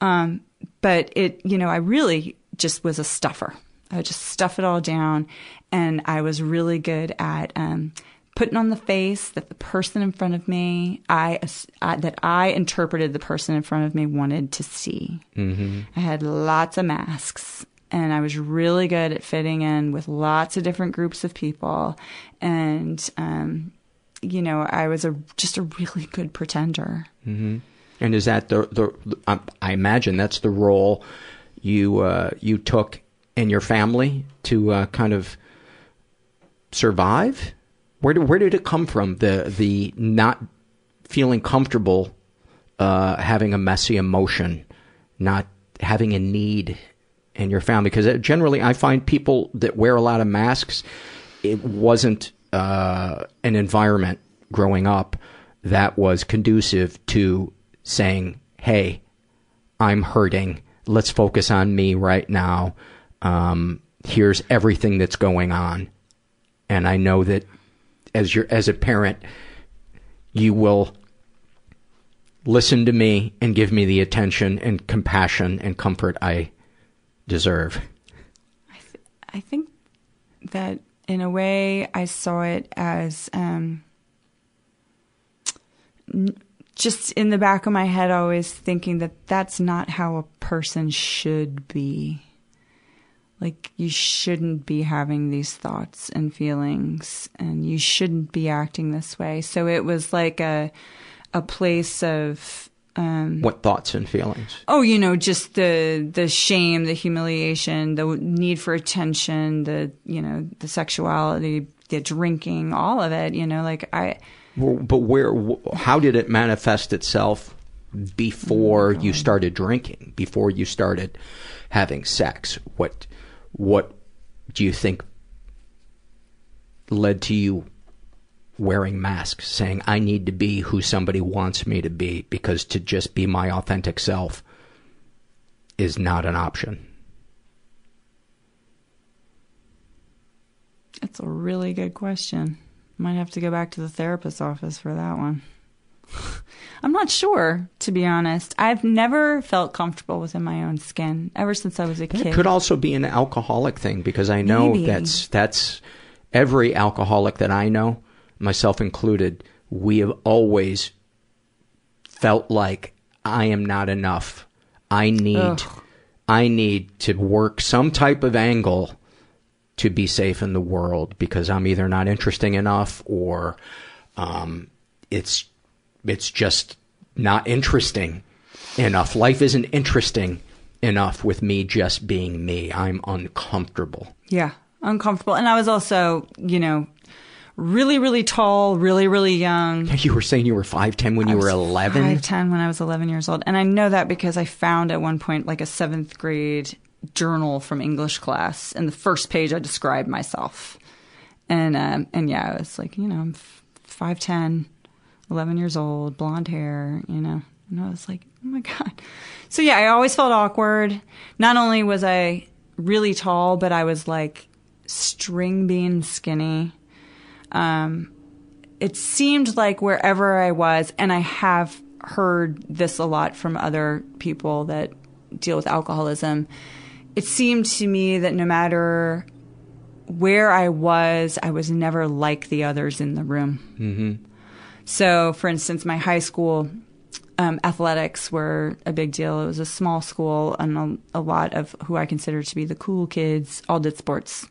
Um, but it, you know, I really just was a stuffer. I would just stuff it all down. And I was really good at um, putting on the face that the person in front of me, I, uh, that I interpreted the person in front of me wanted to see. Mm-hmm. I had lots of masks and I was really good at fitting in with lots of different groups of people. And, um, you know, I was a, just a really good pretender. hmm And is that the the? I imagine that's the role you uh, you took in your family to uh, kind of survive. Where did where did it come from? The the not feeling comfortable uh, having a messy emotion, not having a need in your family. Because generally, I find people that wear a lot of masks, it wasn't uh, an environment growing up that was conducive to saying, "Hey, I'm hurting. Let's focus on me right now. Um, here's everything that's going on." And I know that as your as a parent, you will listen to me and give me the attention and compassion and comfort I deserve. I think that in a way I saw it as um, n- just in the back of my head, always thinking that that's not how a person should be. Like, you shouldn't be having these thoughts and feelings, and you shouldn't be acting this way. So it was like a, a place of, um, What thoughts and feelings? Oh, you know, just the the shame, the humiliation, the need for attention, the you know, the sexuality, the drinking, all of it. You know, like I. But where? How did it manifest itself before you started drinking? Before you started having sex? What? What do you think led to you wearing masks, saying I need to be who somebody wants me to be because to just be my authentic self is not an option? That's a really good question. Might have to go back to the therapist's office for that one. <laughs> I'm not sure, to be honest. I've never felt comfortable within my own skin ever since I was a It kid. could also be an alcoholic thing because I know Maybe. that's that's every alcoholic that I know, myself included, we have always felt like I am not enough. I need Ugh. I need to work some type of angle to be safe in the world because I'm either not interesting enough or um, it's it's just not interesting enough. Life isn't interesting enough with me just being me. I'm uncomfortable. Yeah, uncomfortable. And I was also, you know, really, really tall, really, really young. You were saying you were 5'10 when you were 11? Five ten when I was eleven years old, and I know that because I found at one point like a seventh grade journal from English class, and the first page I described myself, and um, and yeah, I was like, you know, I'm f- 5'10", 11 years old, blonde hair, you know, and I was like, oh my god. So yeah, I always felt awkward. Not only was I really tall, but I was like string bean skinny. Um, it seemed like wherever I was, and I have heard this a lot from other people that deal with alcoholism, it seemed to me that no matter where I was, I was never like the others in the room. Mm-hmm. So, for instance, my high school um, athletics were a big deal. It was a small school, and a, a lot of who I consider to be the cool kids all did sports.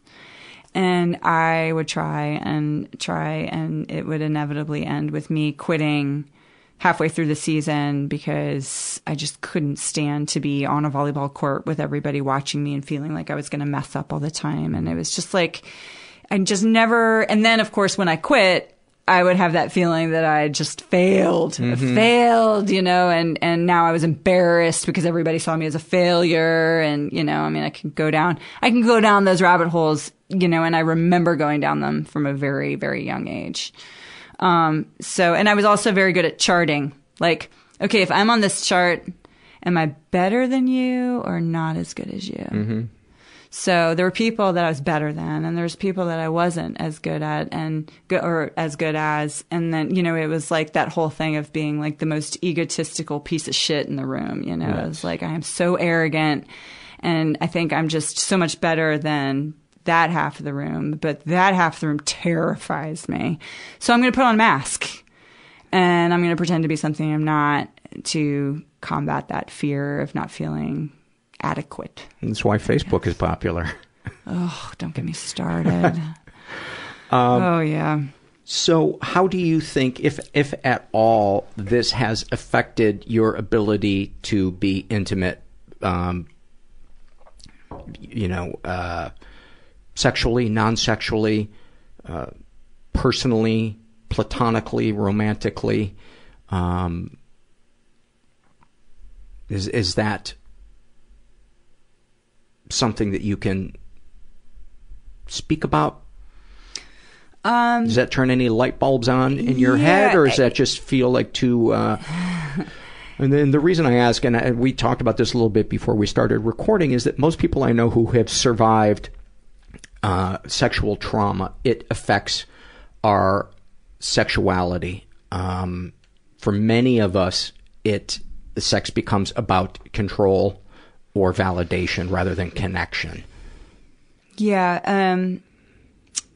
And I would try and try, and it would inevitably end with me quitting halfway through the season because I just couldn't stand to be on a volleyball court with everybody watching me and feeling like I was going to mess up all the time. And it was just like, I just never, and then of course when I quit, I would have that feeling that I just failed, Mhm. failed, you know, and, and now I was embarrassed because everybody saw me as a failure. And, you know, I mean, I can go down, I can go down those rabbit holes, you know, and I remember going down them from a very, very young age. Um, so, and I was also very good at charting. Like, okay, if I'm on this chart, am I better than you or not as good as you? Mm-hmm. So there were people that I was better than, and there's people that I wasn't as good at, and go, or as good as. And then you know it was like that whole thing of being like the most egotistical piece of shit in the room. You know, Right. it was like I am so arrogant, and I think I'm just so much better than that half of the room. But that half of the room terrifies me. So I'm going to put on a mask, and I'm going to pretend to be something I'm not to combat that fear of not feeling adequate. That's why Facebook is popular. Oh, don't get me started. <laughs> Um, oh yeah. So, how do you think, if if at all, this has affected your ability to be intimate, um, you know, uh, sexually, non-sexually, uh, personally, platonically, romantically? Um, is is that something that you can speak about? Um, Does that turn any light bulbs on in your Yeah, head, or does that just feel like too? Uh... and then the reason I ask, and I, we talked about this a little bit before we started recording, is that most people I know who have survived uh, sexual trauma, it affects our sexuality. Um, for many of us, it the sex becomes about control or validation rather than connection. Yeah. Um,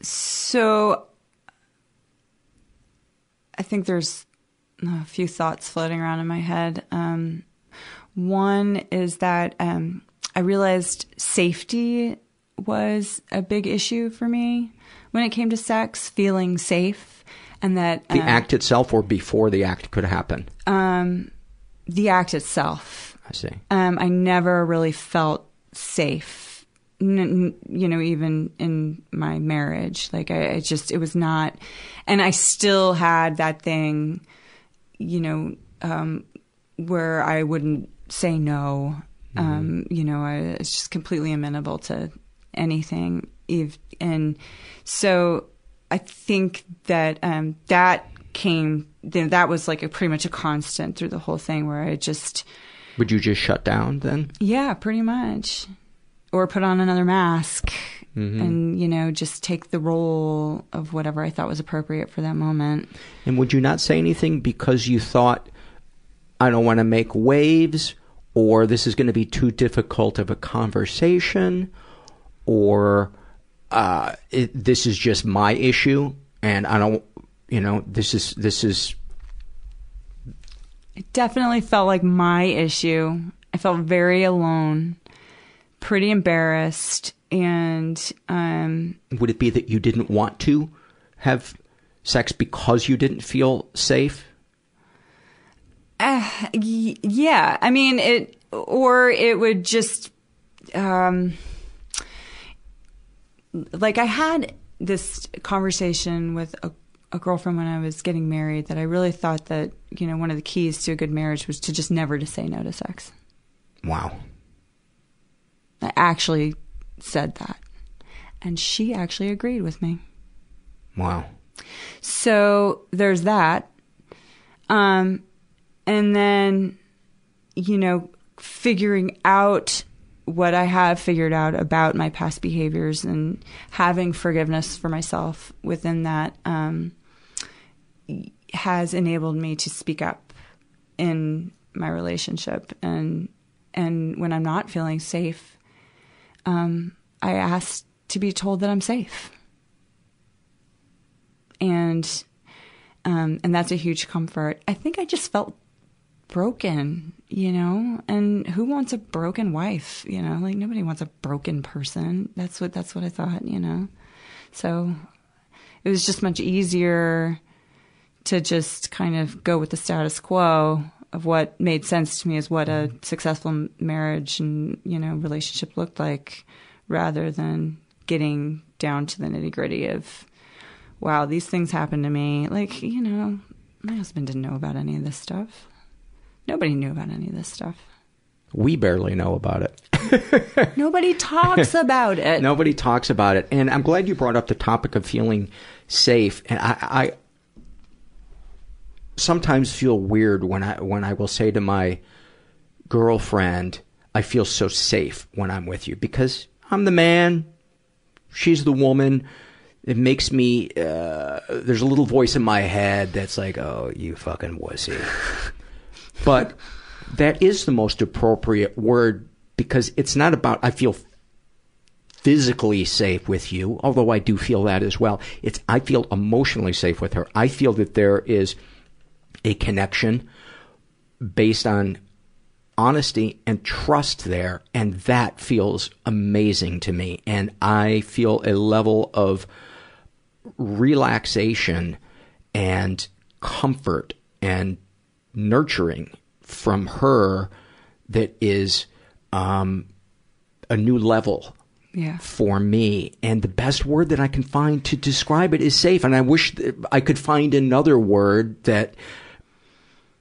so I think there's a few thoughts floating around in my head. Um, one is that um, I realized safety was a big issue for me when it came to sex, feeling safe, and that The um, act itself, or before the act could happen. um, the act itself. I see. Um, I never really felt safe. N- n- you know, even in my marriage, like I, I just, it was not, and I still had that thing, you know, um, where I wouldn't say no. Um, you know, I was just completely amenable to anything. If, and so I think that, um, that came, then that was like a pretty much a constant through the whole thing where I just, Would you just shut down then? yeah, pretty much. Or put on another mask Mhm. and, you know, just take the role of whatever I thought was appropriate for that moment. And would you not say anything because you thought, I don't want to make waves, or this is going to be too difficult of a conversation, or uh, it, this is just my issue, and I don't, you know, this is this is It definitely felt like my issue. I felt very alone, pretty embarrassed, and um, would it be that you didn't want to have sex because you didn't feel safe? Uh, y- yeah, I mean it, or it would just, um, like I had this conversation with a, a girlfriend when I was getting married that I really thought that you know one of the keys to a good marriage was to just never to say no to sex. Wow. I actually said that, and she actually agreed with me. Wow. So there's that. Um, and then, you know, figuring out what I have figured out about my past behaviors and having forgiveness for myself within that um, has enabled me to speak up in my relationship and and when I'm not feeling safe, um, I ask to be told that I'm safe. And um, and that's a huge comfort. I think I just felt broken, you know. And who wants a broken wife? You know, like nobody wants a broken person. That's what that's what I thought, you know. So it was just much easier to just kind of go with the status quo of what made sense to me is what a mm-hmm. successful marriage and you know relationship looked like, rather than getting down to the nitty gritty of wow, these things happened to me. Like, you know, my husband didn't know about any of this stuff. Nobody knew about any of this stuff. We barely know about it. <laughs> Nobody talks about it. Nobody talks about it. And I'm glad you brought up the topic of feeling safe. And I, I sometimes feel weird when I when I will say to my girlfriend, I feel so safe when I'm with you because I'm the man, she's the woman. It makes me uh, there's a little voice in my head that's like oh you fucking wussy. <laughs> But that is the most appropriate word because it's not about i feel physically safe with you although i do feel that as well. It's i feel emotionally safe with her. I feel that there is a connection based on honesty and trust there and that feels amazing to me and i feel a level of relaxation and comfort and nurturing from her that is um, a new level yeah. for me. And the best word that I can find to describe it is safe. And I wish I could find another word that,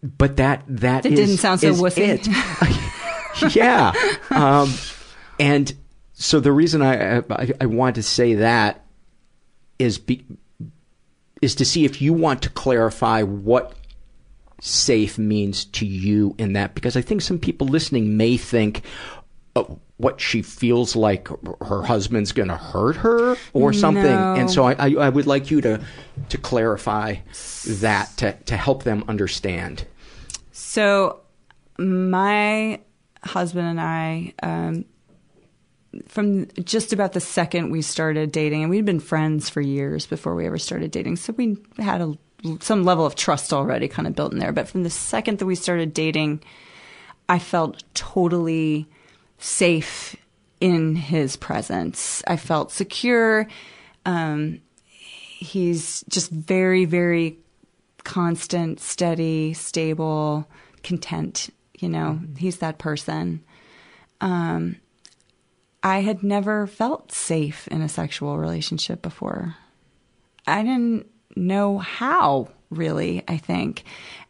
but that that it is, didn't sound so wussy. It. <laughs> yeah. Um, and so the reason I, I I want to say that is be, is to see if you want to clarify what safe means to you in that because I think some people listening may think uh, what she feels like her husband's going to hurt her or something no. and so I, I, I, would like you to to clarify that to, to help them understand so my husband and I um, from just about the second we started dating, and we'd been friends for years before we ever started dating, so we had a, some level of trust already kind of built in there. But from the second that we started dating, I felt totally safe in his presence. I felt secure. Um, he's just very, very constant, steady, stable, content. You know, mm-hmm. he's that person. Um, I had never felt safe in a sexual relationship before. I didn't know how, really, I think.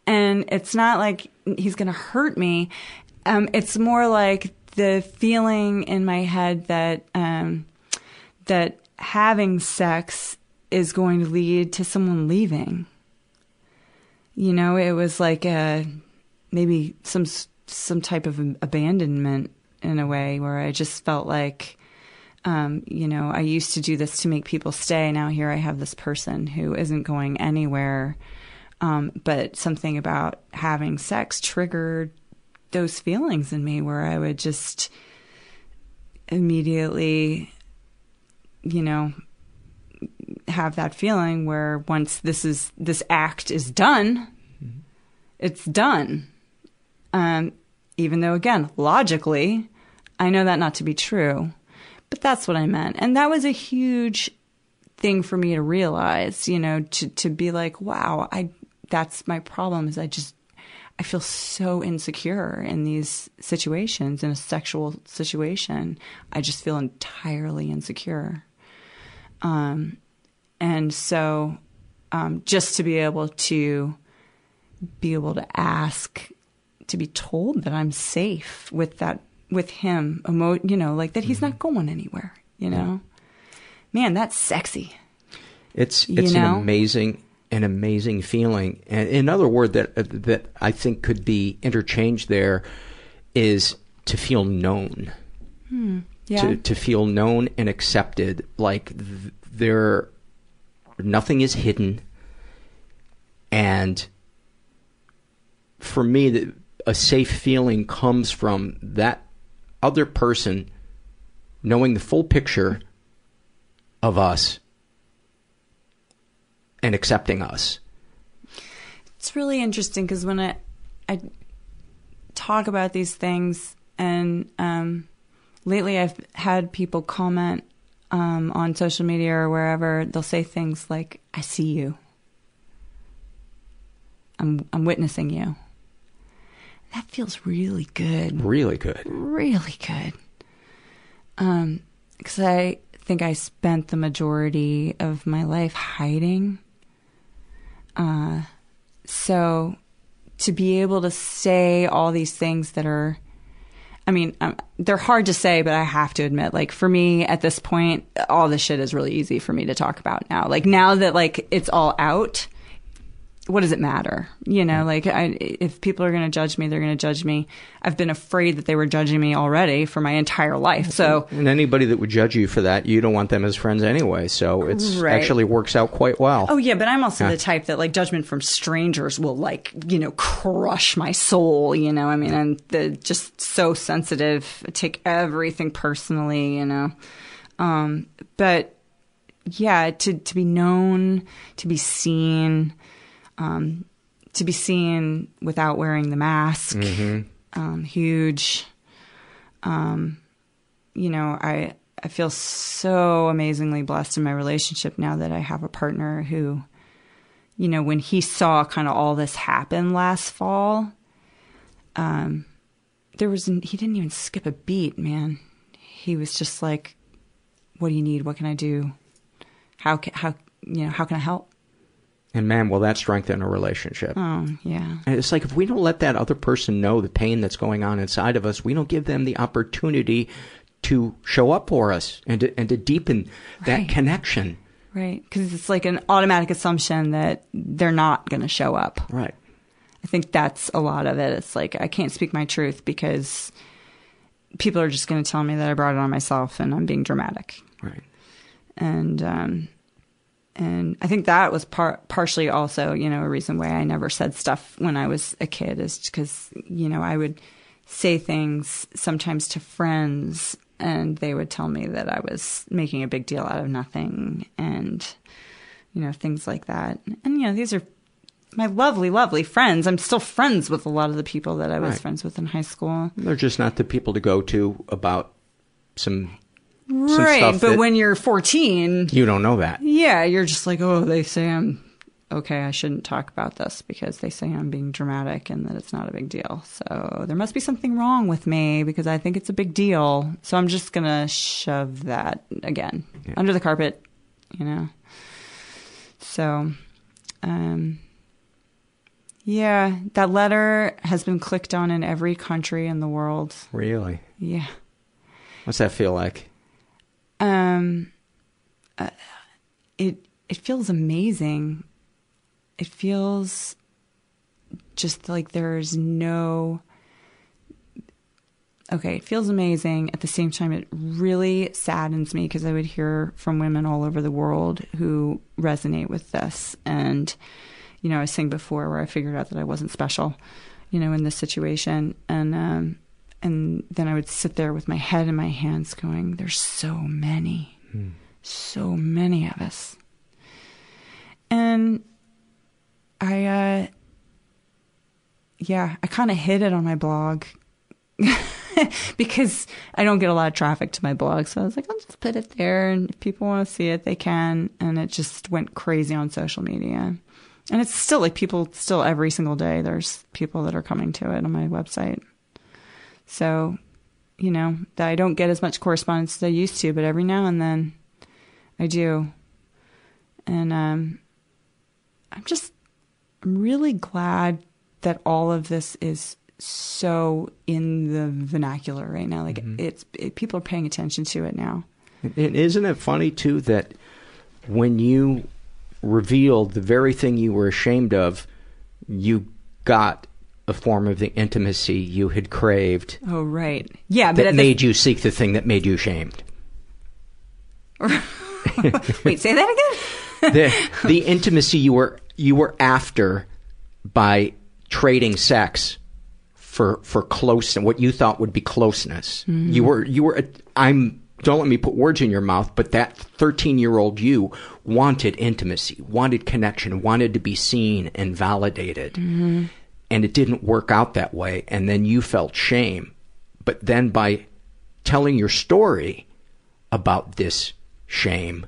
And it's not like he's going to hurt me. Um, it's more like the feeling in my head that um, that having sex is going to lead to someone leaving. You know, it was like a maybe some some type of abandonment in a way where I just felt like, um, you know, I used to do this to make people stay. Now here I have this person who isn't going anywhere. Um, but something about having sex triggered those feelings in me where I would just immediately, you know, have that feeling where once this is this act is done, mm-hmm. it's done. Um, even though again logically I know that not to be true, but that's what I meant. And that was a huge thing for me to realize, you know, to, to be like, wow, I, that's my problem is I just, I feel so insecure in these situations, in a sexual situation. I just feel entirely insecure. Um, and so, um, just to be able to be able to ask, to be told that I'm safe with that with him, emo- you know, like that he's mm-hmm. not going anywhere, you know? Man, that's sexy. It's it's an amazing an amazing feeling. And another word that uh, that I think could be interchanged there is to feel known. Hmm. Yeah. To to feel known and accepted like th- there nothing is hidden and for me the, a safe feeling comes from that other person knowing the full picture of us and accepting us. It's really interesting because when I, I talk about these things, and um, lately I've had people comment um, on social media or wherever, they'll say things like, I see you. I'm, I'm witnessing you. That feels really good. Really good. Really good. Um, because I think I spent the majority of my life hiding. Uh, so to be able to say all these things that are, I mean, um, they're hard to say, but I have to admit, like for me at this point, all this shit is really easy for me to talk about now. Like now that like it's all out, what does it matter? You know, like I, if people are going to judge me, they're going to judge me. I've been afraid that they were judging me already for my entire life. So, and anybody that would judge you for that, you don't want them as friends anyway. So it Right. actually works out quite well. oh yeah, but I'm also Yeah. the type that like judgment from strangers will like, you know, crush my soul, you know. I mean, I'm the, just so sensitive, I take everything personally, you know. Um, but yeah, to to be known, to be seen, um, to be seen without wearing the mask, Mhm. um, huge. Um, you know, I I feel so amazingly blessed in my relationship now that I have a partner who, you know, when he saw kind of all this happen last fall, um, there was he didn't even skip a beat, man. He was just like, "What do you need? What can I do? How can how you know how can I help?" And man, will that strengthen a relationship. Oh yeah. And it's like if we don't let that other person know the pain that's going on inside of us, we don't give them the opportunity to show up for us and to, and to deepen that Right. connection. Right. Because it's like an automatic assumption that they're not going to show up. Right. I think that's a lot of it. It's like I can't speak my truth because people are just going to tell me that I brought it on myself and I'm being dramatic. Right. And um, and I think that was par- partially also, you know, a reason why I never said stuff when I was a kid is because you know I would say things sometimes to friends and they would tell me that I was making a big deal out of nothing and you know things like that. And you know these are my lovely, lovely friends. I'm still friends with a lot of the people that I was Right. friends with in high school. They're just not the people to go to about some some Right, but when you're 14, you don't know that. yeah, you're just like, oh, they say I'm okay. I shouldn't talk about this because they say I'm being dramatic and that it's not a big deal. So there must be something wrong with me because I think it's a big deal. So I'm just gonna shove that again under the carpet, you know. So, um, yeah, that letter has been clicked on in every country in the world. Really? Yeah. What's that feel like? Um, uh, it it feels amazing. It feels just like there's no. Okay, it feels amazing. At the same time, it really saddens me because I would hear from women all over the world who resonate with this. And, you know, I was saying before where I figured out that I wasn't special, you know, in this situation. And, um, and then I would sit there with my head in my hands going, there's so many, so many of us. And I, uh, yeah, I kind of hid it on my blog <laughs> because I don't get a lot of traffic to my blog. So I was like, I'll just put it there. And if people want to see it, they can. And it just went crazy on social media. And it's still like people, still every single day, there's people that are coming to it on my website. So, you know, that I don't get as much correspondence as I used to, but every now and then I do. And um, I'm just, I'm really glad that all of this is so in the vernacular right now. Like it's, it, people are paying attention to it now. And isn't it funny too that when you revealed the very thing you were ashamed of, you got a form of the intimacy you had craved Oh, right. Yeah, but that at made you seek the thing that made you shamed. <laughs> wait, say that again? <laughs> the the intimacy you were you were after by trading sex for for close and what you thought would be closeness. Mhm. You were you were I'm don't let me put words in your mouth, but that 13 year old you wanted intimacy, wanted connection, wanted to be seen and validated. Mm-hmm. And it didn't work out that way. And then you felt shame. But then by telling your story about this shame,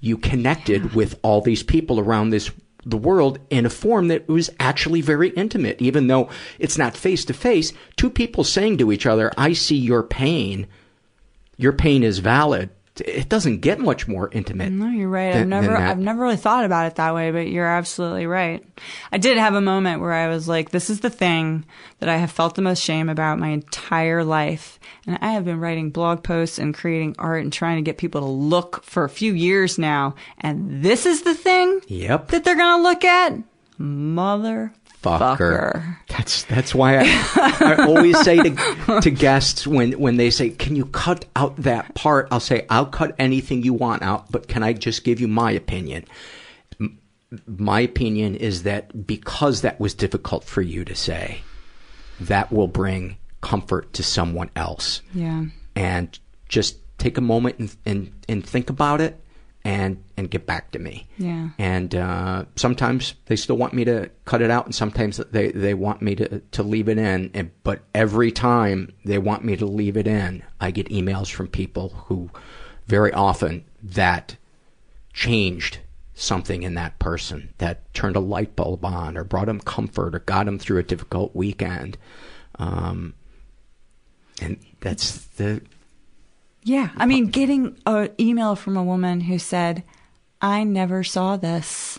you connected with all these people around this the world in a form that was actually very intimate, even though it's not face to face. Two people saying to each other, I see your pain. Your pain is valid. It doesn't get much more intimate. No, you're right. than- I've never. I've never really thought about it that way, but you're absolutely right. I did have a moment where I was like, this is the thing that I have felt the most shame about my entire life. And I have been writing blog posts and creating art and trying to get people to look for a few years now. And this is the thing Yep. that they're going to look at? Mother fucker. That's that's why I, I always say to to guests when when they say, "Can you cut out that part?" I'll say, "I'll cut anything you want out, but can I just give you my opinion?" M- My opinion is that because that was difficult for you to say, that will bring comfort to someone else. Yeah. And just take a moment and and, and think about it and and get back to me. Yeah. And uh, sometimes they still want me to cut it out, and sometimes they, they want me to, to leave it in. And, but every time they want me to leave it in, I get emails from people who, very often, that changed something in that person, that turned a light bulb on, or brought them comfort, or got them through a difficult weekend. Um, and that's the Yeah. I mean, getting an email from a woman who said, I never saw this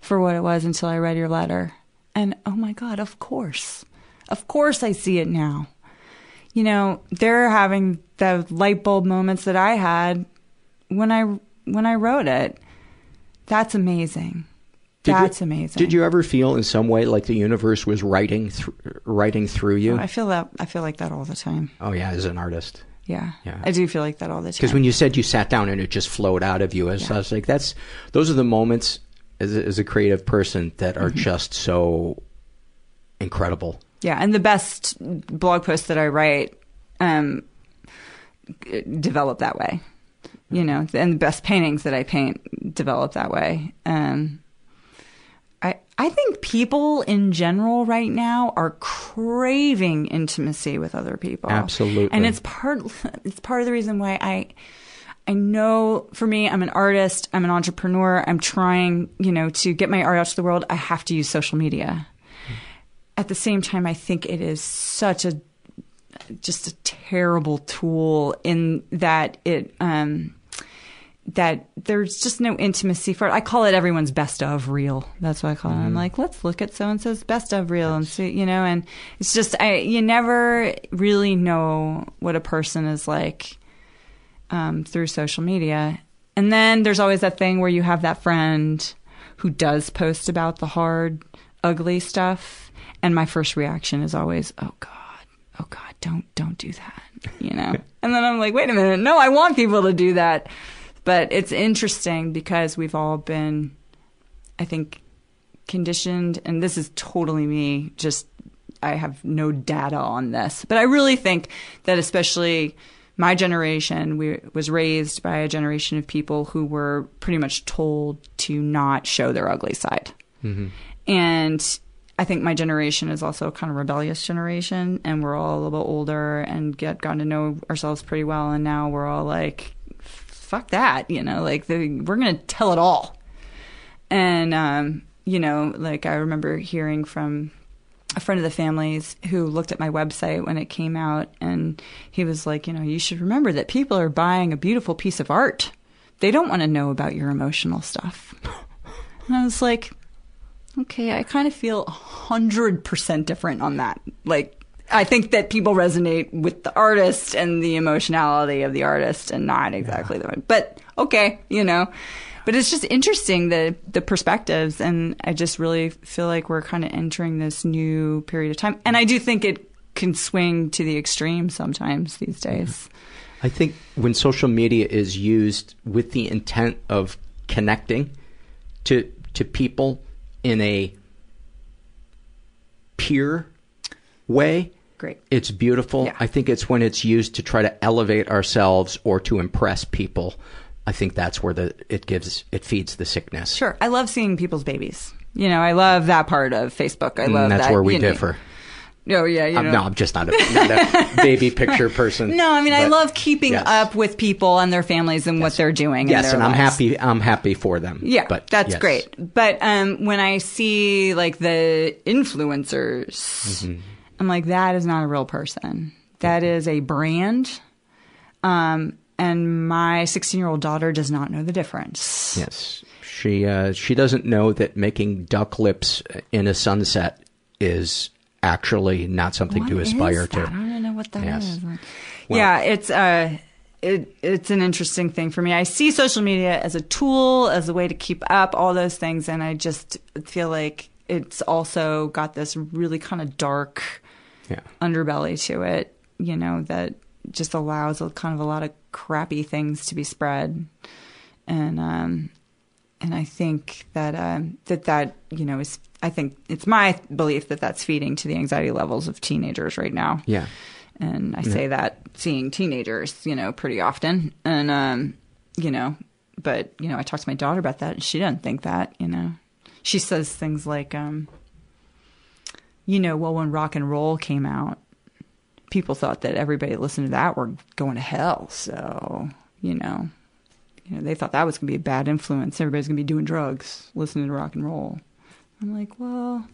for what it was until I read your letter. And oh my God, of course. Of course I see it now. You know, they're having the light bulb moments that I had when I when I wrote it. That's amazing. Did you- That's amazing. Did you ever feel in some way like the universe was writing thr writing through you? Oh, I feel that I feel like that all the time. Oh yeah, as an artist. Yeah. Yeah. I do feel like that all the time. Because when you said you sat down and it just flowed out of you, I was, I was like, that's those are the moments as a, as a creative person that are Mm-hmm. just so incredible. Yeah, and the best blog posts that I write um, develop that way. You know, and the best paintings that I paint develop that way. Um, I I think people in general right now are craving intimacy with other people. Absolutely. and it's part <laughs> it's part of the reason why I. I know for me, I'm an artist, I'm an entrepreneur, I'm trying, you know, to get my art out to the world. I have to use social media at the same time, I think it is such a just a terrible tool in that it um, that there's just no intimacy for it. I call it everyone's best of reel. That's what I call it. I'm like, let's look at so and so's best of reel and see, you know. And it's just I you never really know what a person is like um, through social media. And then there's always that thing where you have that friend who does post about the hard, ugly stuff. And my first reaction is always, oh God, oh God, don't, don't do that, you know? <laughs> and then I'm like, wait a minute. No, I want people to do that. But it's interesting because we've all been, I think, conditioned, and this is totally me, just I have no data on this, but I really think that especially my generation we, was raised by a generation of people who were pretty much told to not show their ugly side. Mm-hmm. And I think my generation is also a kind of rebellious generation, and we're all a little bit older and get gotten to know ourselves pretty well, and now we're all like, "Fuck that," you know, like the, we're gonna tell it all. And um, you know, like I remember hearing from a friend of the family's who looked at my website when it came out, and he was like, you know, you should remember that people are buying a beautiful piece of art. They don't want to know about your emotional stuff. And I was like, okay, I kind of feel a hundred percent different on that. Like, I think that people resonate with the artist and the emotionality of the artist, and not exactly the. One. But okay, you know. But it's just interesting the the perspectives, and I just really feel like we're kind of entering this new period of time, and I do think it can swing to the extreme sometimes these mm-hmm. days. I think when social media is used with the intent of connecting to to people in a peer way, great. It's beautiful. Yeah. I think it's when it's used to try to elevate ourselves or to impress people. I think that's where the it gives it feeds the sickness. Sure. I love seeing people's babies. You know, I love that part of Facebook. I Mm, love that's that. where we you know- differ. Oh yeah, you I'm, no, I'm just not a, not a <laughs> baby picture person. No, I mean I love keeping yes. up with people and their families and what they're doing. in Yes, and I'm happy. I'm happy for them. Yeah, but that's yes. great. But um, when I see like the influencers, Mm-hmm. I'm like, that is not a real person. That is a brand. Um, and my 16 year old daughter does not know the difference. Yes, she uh, she doesn't know that making duck lips in a sunset is actually not something to What is aspire to. I don't know what that is. Yes. Well- yeah, it's uh, it it's an interesting thing for me. I see social media as a tool, as a way to keep up all those things, and I just feel like it's also got this really kind of dark Yeah. underbelly to it. You know that just allows a kind of a lot of crappy things to be spread, and um, and I think that um, that that you know is I think it's my belief that that's feeding to the anxiety levels of teenagers right now. Yeah. And I Yeah. say that seeing teenagers, you know, pretty often. And, um, you know, but, you know, I talked to my daughter about that and she doesn't think that, you know. She says things like, um, you know, well, when rock and roll came out, people thought that everybody that listened to that were going to hell. So, you know, you know, they thought that was going to be a bad influence. Everybody's going to be doing drugs, listening to rock and roll. I'm like, well,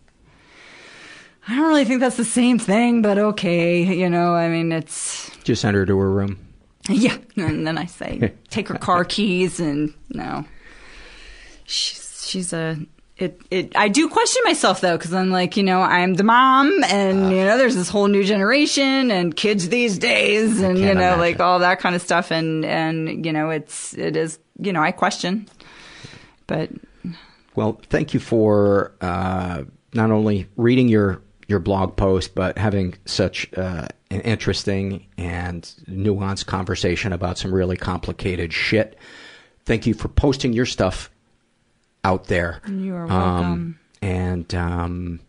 I don't really think that's the same thing, but okay. You know, I mean, it's, Just send her to her room. <laughs> yeah. And then I say, <laughs> take her car keys and no. She's, she's a, it, it, I do question myself though, cause I'm like, you know, I'm the mom and, you know, there's this whole new generation and kids these days and, you know, like all that kind of stuff. And, and, you know, it's, it is, you know, I question, but Well, thank you for uh, not only reading your your blog post, but having such uh, an interesting and nuanced conversation about some really complicated shit. Thank you for posting your stuff out there. You are Um, welcome. and um,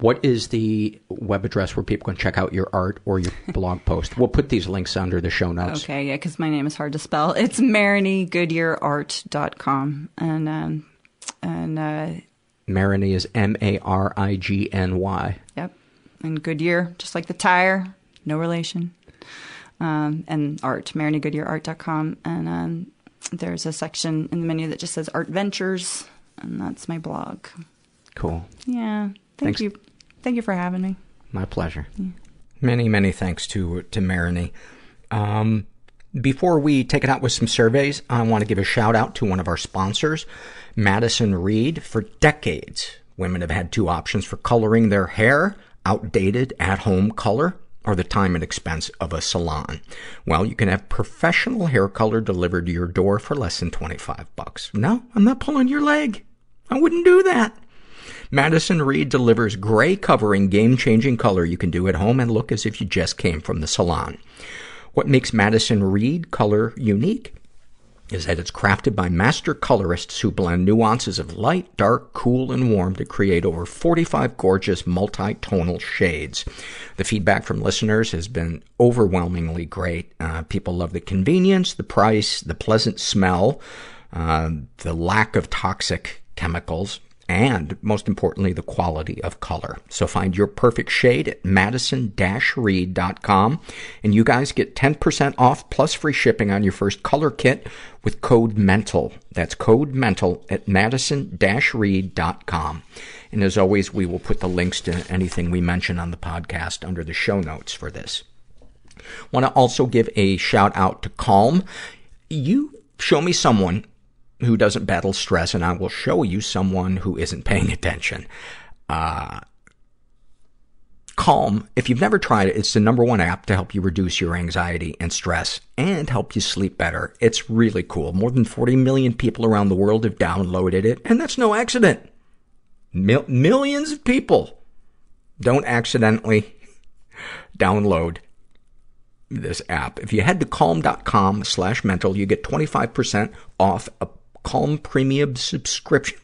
what is the web address where people can check out your art or your <laughs> blog post? We'll put these links under the show notes. Okay, yeah, because my name is hard to spell. It's marignygoodyearart.com. And, um, and, uh, Marigny is M A R I G N Y. yep. And Goodyear, just like the tire, no relation. Um, and art, marignygoodyearart.com. And, um, there's a section in the menu that just says Art Ventures, and that's my blog. Cool. Yeah. Thank Thanks. you. Thank you for having me. My pleasure. Many, many thanks to to Marigny. Um, before we take it out with some surveys, I want to give a shout out to one of our sponsors, Madison Reed. For decades, women have had two options for coloring their hair: outdated at-home color or the time and expense of a salon. Well, you can have professional hair color delivered to your door for less than 25 bucks. No, I'm not pulling your leg. I wouldn't do that. Madison Reed delivers gray covering game changing color you can do at home and look as if you just came from the salon. What makes Madison Reed color unique is that it's crafted by master colorists who blend nuances of light, dark, cool, and warm to create over 45 gorgeous multi-tonal shades. The feedback from listeners has been overwhelmingly great. Uh, people love the convenience, the price, the pleasant smell, uh, the lack of toxic chemicals, and most importantly, the quality of color. So find your perfect shade at madison-reed.com and you guys get 10% off plus free shipping on your first color kit with code MENTAL. That's code MENTAL at madison-reed.com. And as always, we will put the links to anything we mention on the podcast under the show notes for this. Want to also give a shout out to Calm. You show me someone who doesn't battle stress, and I will show you someone who isn't paying <laughs> attention. Uh, Calm, if you've never tried it, it's the number one app to help you reduce your anxiety and stress and help you sleep better. It's really cool. More than 40 million people around the world have downloaded it, and that's no accident. Mil- millions of people don't accidentally <laughs> download this app. If you head to calm.com slash mental, you get 25% off a Calm Premium subscription.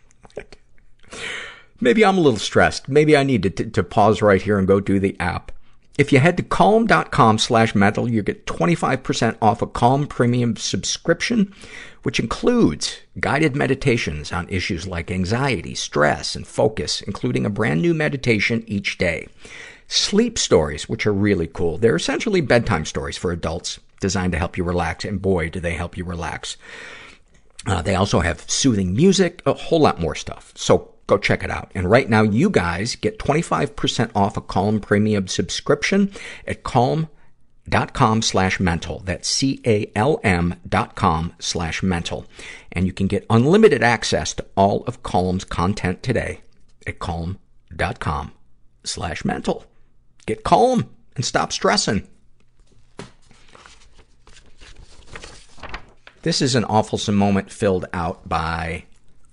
Maybe I'm a little stressed. Maybe I need to, to, to pause right here and go do the app. If you head to calm.com slash mental, you get 25% off a Calm Premium subscription, which includes guided meditations on issues like anxiety, stress, and focus, including a brand new meditation each day. Sleep stories, which are really cool. They're essentially bedtime stories for adults designed to help you relax, and boy, do they help you relax. Uh, they also have soothing music, a whole lot more stuff. So go check it out. And right now, you guys get 25% off a Calm Premium subscription at calm.com slash mental. That's C-A-L-M dot com slash mental. And you can get unlimited access to all of Calm's content today at calm.com slash mental. Get calm and stop stressing. This is an awfulsome moment filled out by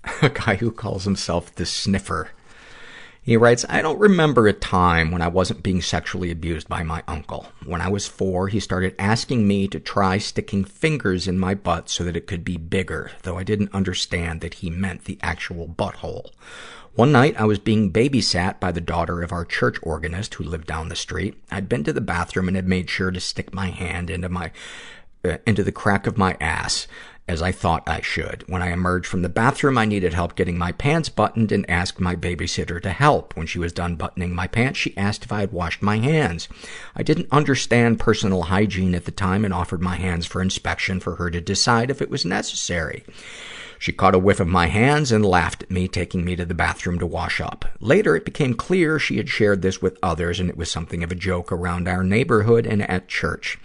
<laughs> a guy who calls himself the sniffer. He writes, I don't remember a time when I wasn't being sexually abused by my uncle. When I was four, he started asking me to try sticking fingers in my butt so that it could be bigger, though I didn't understand that he meant the actual butthole. One night, I was being babysat by the daughter of our church organist who lived down the street. I'd been to the bathroom and had made sure to stick my hand into my Uh, into the crack of my ass as I thought I should. When I emerged from the bathroom, I needed help getting my pants buttoned and asked my babysitter to help. When she was done buttoning my pants, she asked if I had washed my hands. I didn't understand personal hygiene at the time and offered my hands for inspection for her to decide if it was necessary. She caught a whiff of my hands and laughed at me, taking me to the bathroom to wash up. Later, it became clear she had shared this with others and it was something of a joke around our neighborhood and at church.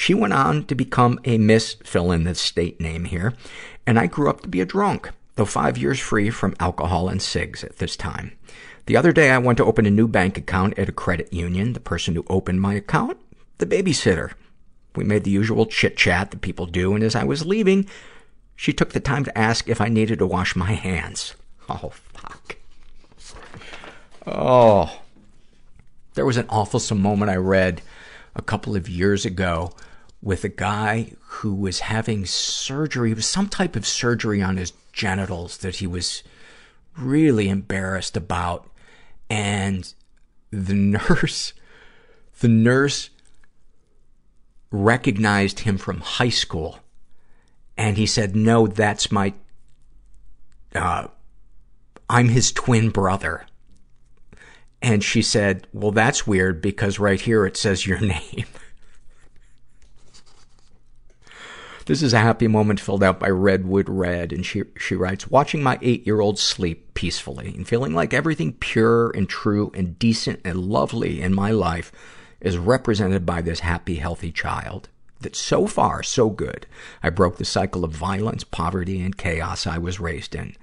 She went on to become a Miss fill in the state name here, and I grew up to be a drunk, though five years free from alcohol and cigs at this time. The other day I went to open a new bank account at a credit union. The person who opened my account, the babysitter. We made the usual chit chat that people do, and as I was leaving, she took the time to ask if I needed to wash my hands. <laughs> Oh, fuck. Oh. There was an awfulsome moment I read a couple of years ago with a guy who was having surgery. It was some type of surgery on his genitals that he was really embarrassed about. And the nurse, <laughs> the nurse recognized him from high school. And he said, no, that's my, uh, I'm his twin brother. And she said, well, that's weird because right here it says your <laughs> name. This is a happy moment filled out by Redwood Red, and she, she writes, watching my eight-year-old sleep peacefully and feeling like everything pure and true and decent and lovely in my life is represented by this happy, healthy child. That so far, so good. I broke the cycle of violence, poverty, and chaos I was raised in.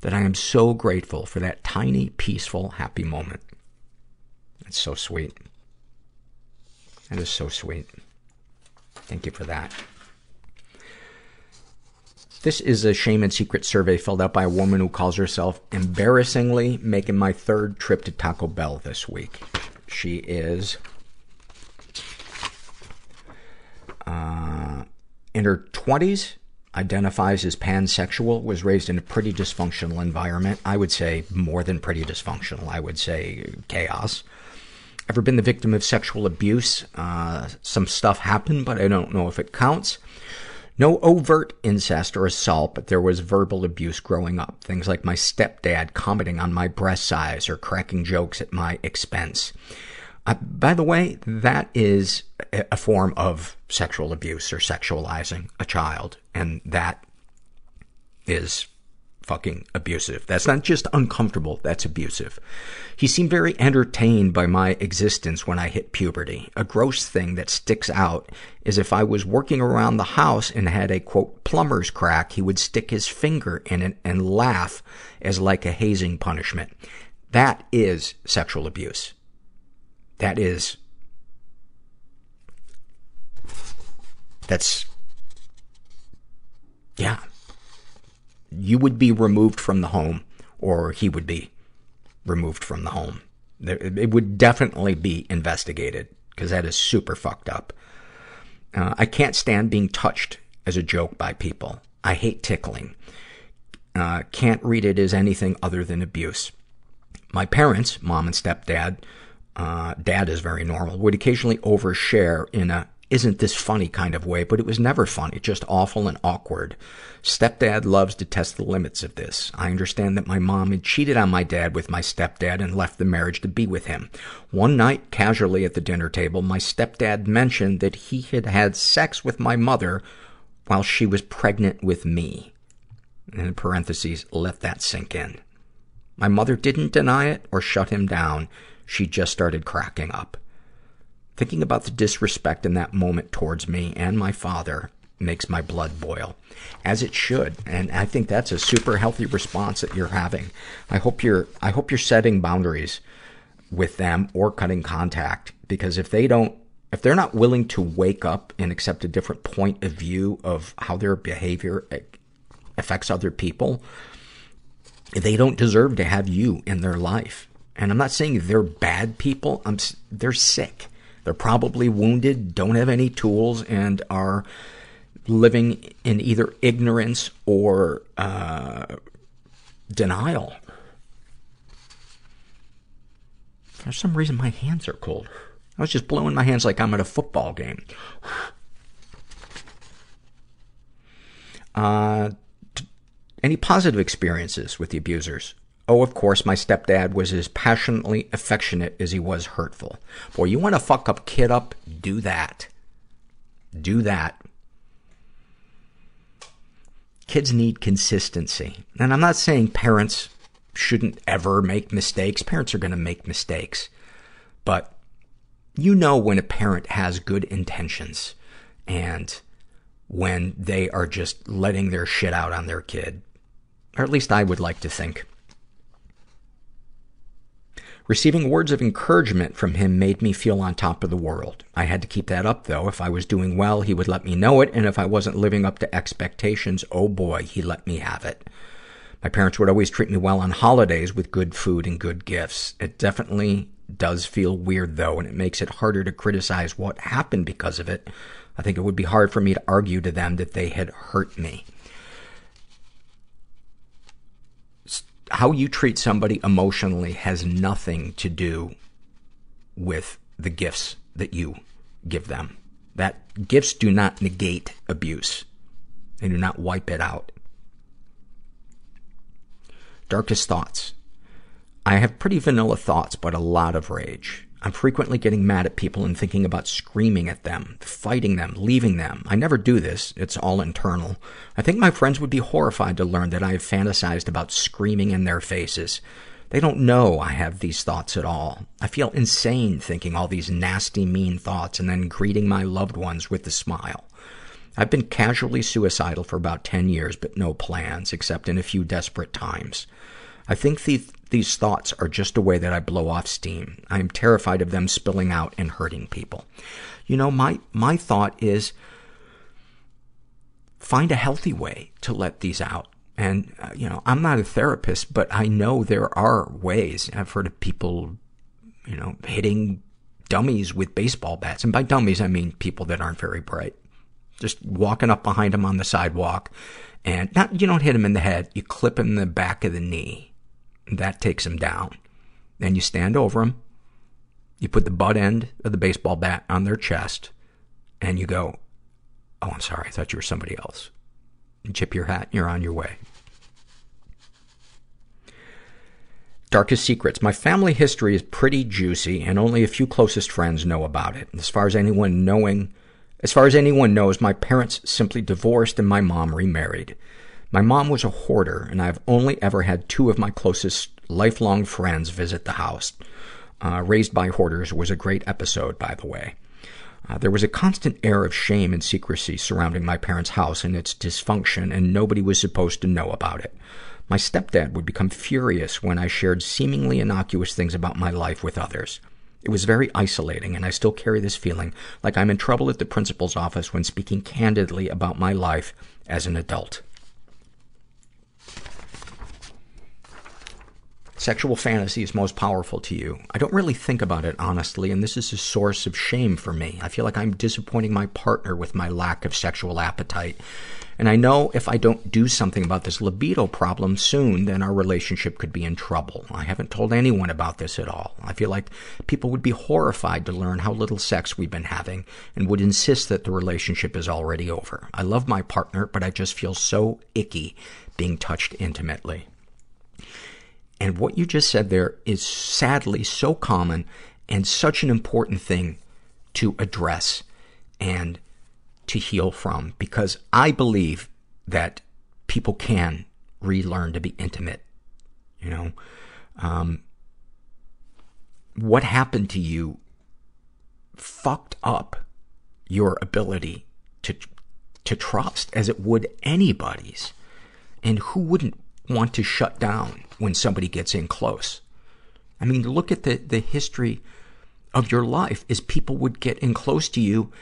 That I am so grateful for that tiny, peaceful, happy moment. It's so sweet. That is so sweet. Thank you for that. This is a shame and secret survey filled out by a woman who calls herself embarrassingly making my third trip to Taco Bell this week. She is uh, in her 20s, identifies as pansexual, was raised in a pretty dysfunctional environment. I would say more than pretty dysfunctional. I would say chaos. Ever been the victim of sexual abuse? Uh, some stuff happened, but I don't know if it counts. No overt incest or assault, but there was verbal abuse growing up. Things like my stepdad commenting on my breast size or cracking jokes at my expense. Uh, by the way, that is a form of sexual abuse or sexualizing a child. And that is fucking abusive. That's not just uncomfortable, that's abusive. He seemed very entertained by my existence when I hit puberty. A gross thing that sticks out is if I was working around the house and had a quote plumber's crack, he would stick his finger in it and laugh as like a hazing punishment. That is sexual abuse. That is that's yeah you would be removed from the home or he would be removed from the home. It would definitely be investigated because that is super fucked up. Uh, I can't stand being touched as a joke by people. I hate tickling. Uh, can't read it as anything other than abuse. My parents, mom and stepdad, Uh, dad is very normal. Would occasionally overshare in a isn't this funny kind of way, but it was never funny, just awful and awkward. Stepdad loves to test the limits of this. I understand that my mom had cheated on my dad with my stepdad and left the marriage to be with him. One night, casually at the dinner table, my stepdad mentioned that he had had sex with my mother while she was pregnant with me. In parentheses, let that sink in. My mother didn't deny it or shut him down. She just started cracking up. Thinking about the disrespect in that moment towards me and my father makes my blood boil, as it should. And I think that's a super healthy response that you're having. I hope you're, I hope you're setting boundaries with them or cutting contact because if they don't, if they're not willing to wake up and accept a different point of view of how their behavior affects other people, they don't deserve to have you in their life. And I'm not saying they're bad people. I'm, they're sick. They're probably wounded, don't have any tools, and are living in either ignorance or uh, denial. For some reason, my hands are cold. I was just blowing my hands like I'm at a football game. Uh, any positive experiences with the abusers? Oh, of course, my stepdad was as passionately affectionate as he was hurtful. Boy, you want to fuck up kid up? Do that. Do that. Kids need consistency. And I'm not saying parents shouldn't ever make mistakes. Parents are going to make mistakes. But you know when a parent has good intentions and when they are just letting their shit out on their kid. Or at least I would like to think. Receiving words of encouragement from him made me feel on top of the world. I had to keep that up, though. If I was doing well, he would let me know it, and if I wasn't living up to expectations, oh boy, he let me have it. My parents would always treat me well on holidays with good food and good gifts. It definitely does feel weird, though, and it makes it harder to criticize what happened because of it. I think it would be hard for me to argue to them that they had hurt me. How you treat somebody emotionally has nothing to do with the gifts that you give them. That gifts do not negate abuse. They do not wipe it out. Darkest thoughts. I have pretty vanilla thoughts, but a lot of rage. I'm frequently getting mad at people and thinking about screaming at them, fighting them, leaving them. I never do this. It's all internal. I think my friends would be horrified to learn that I have fantasized about screaming in their faces. They don't know I have these thoughts at all. I feel insane thinking all these nasty, mean thoughts and then greeting my loved ones with a smile. I've been casually suicidal for about 10 years, but no plans, except in a few desperate times. I think the, these thoughts are just a way that I blow off steam. I am terrified of them spilling out and hurting people. You know, my, my thought is find a healthy way to let these out. And, uh, you know, I'm not a therapist, but I know there are ways. I've heard of people, you know, hitting dummies with baseball bats. And by dummies, I mean people that aren't very bright. Just walking up behind them on the sidewalk and not, you don't hit them in the head, you clip them in the back of the knee that takes him down. Then you stand over him. You put the butt end of the baseball bat on their chest and you go, Oh, I'm sorry. I thought you were somebody else. You chip your hat and you're on your way. Darkest secrets. My family history is pretty juicy and only a few closest friends know about it. As far as anyone knowing, as far as anyone knows, my parents simply divorced and my mom remarried. My mom was a hoarder, and I've only ever had two of my closest lifelong friends visit the house. Uh, Raised by Hoarders was a great episode, by the way. Uh, there was a constant air of shame and secrecy surrounding my parents' house and its dysfunction, and nobody was supposed to know about it. My stepdad would become furious when I shared seemingly innocuous things about my life with others. It was very isolating, and I still carry this feeling like I'm in trouble at the principal's office when speaking candidly about my life as an adult. Sexual fantasies most powerful to you? I don't really think about it, honestly, and this is a source of shame for me. I feel like I'm disappointing my partner with my lack of sexual appetite. And I know if I don't do something about this libido problem soon, then our relationship could be in trouble. I haven't told anyone about this at all. I feel like people would be horrified to learn how little sex we've been having and would insist that the relationship is already over. I love my partner, but I just feel so icky being touched intimately. And what you just said there is sadly so common and such an important thing to address and to heal from because I believe that people can relearn to be intimate. You know, um, what happened to you fucked up your ability to to trust as it would anybody's. And who wouldn't want to shut down when somebody gets in close? I mean, look at the, the history of your life is people would get in close to you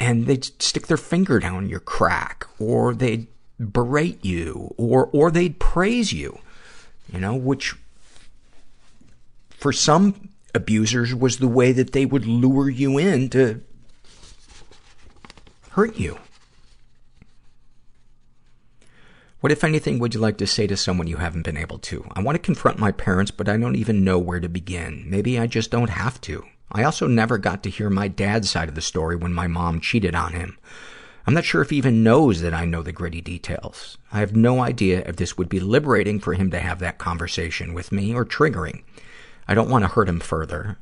and they'd stick their finger down your crack or they'd berate you or, or they'd praise you, you know, which for some abusers was the way that they would lure you in to hurt you. What, if anything, would you like to say to someone you haven't been able to? I want to confront my parents, but I don't even know where to begin. Maybe I just don't have to. I also never got to hear my dad's side of the story when my mom cheated on him. I'm not sure if he even knows that I know the gritty details. I have no idea if this would be liberating for him to have that conversation with me or triggering. I don't want to hurt him further.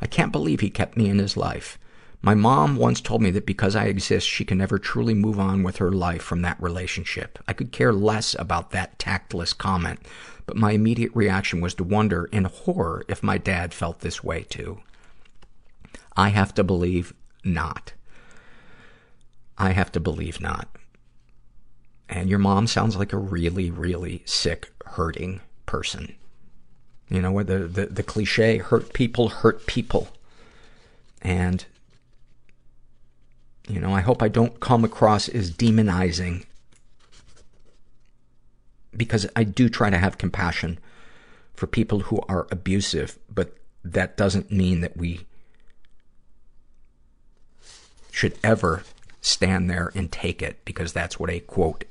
I can't believe he kept me in his life. My mom once told me that because I exist, she can never truly move on with her life from that relationship. I could care less about that tactless comment, but my immediate reaction was to wonder in horror if my dad felt this way too. I have to believe not. I have to believe not. And your mom sounds like a really, really sick, hurting person. You know, the, the, the cliche, hurt people hurt people. And you know, I hope I don't come across as demonizing because I do try to have compassion for people who are abusive, but that doesn't mean that we should ever stand there and take it because that's what a quote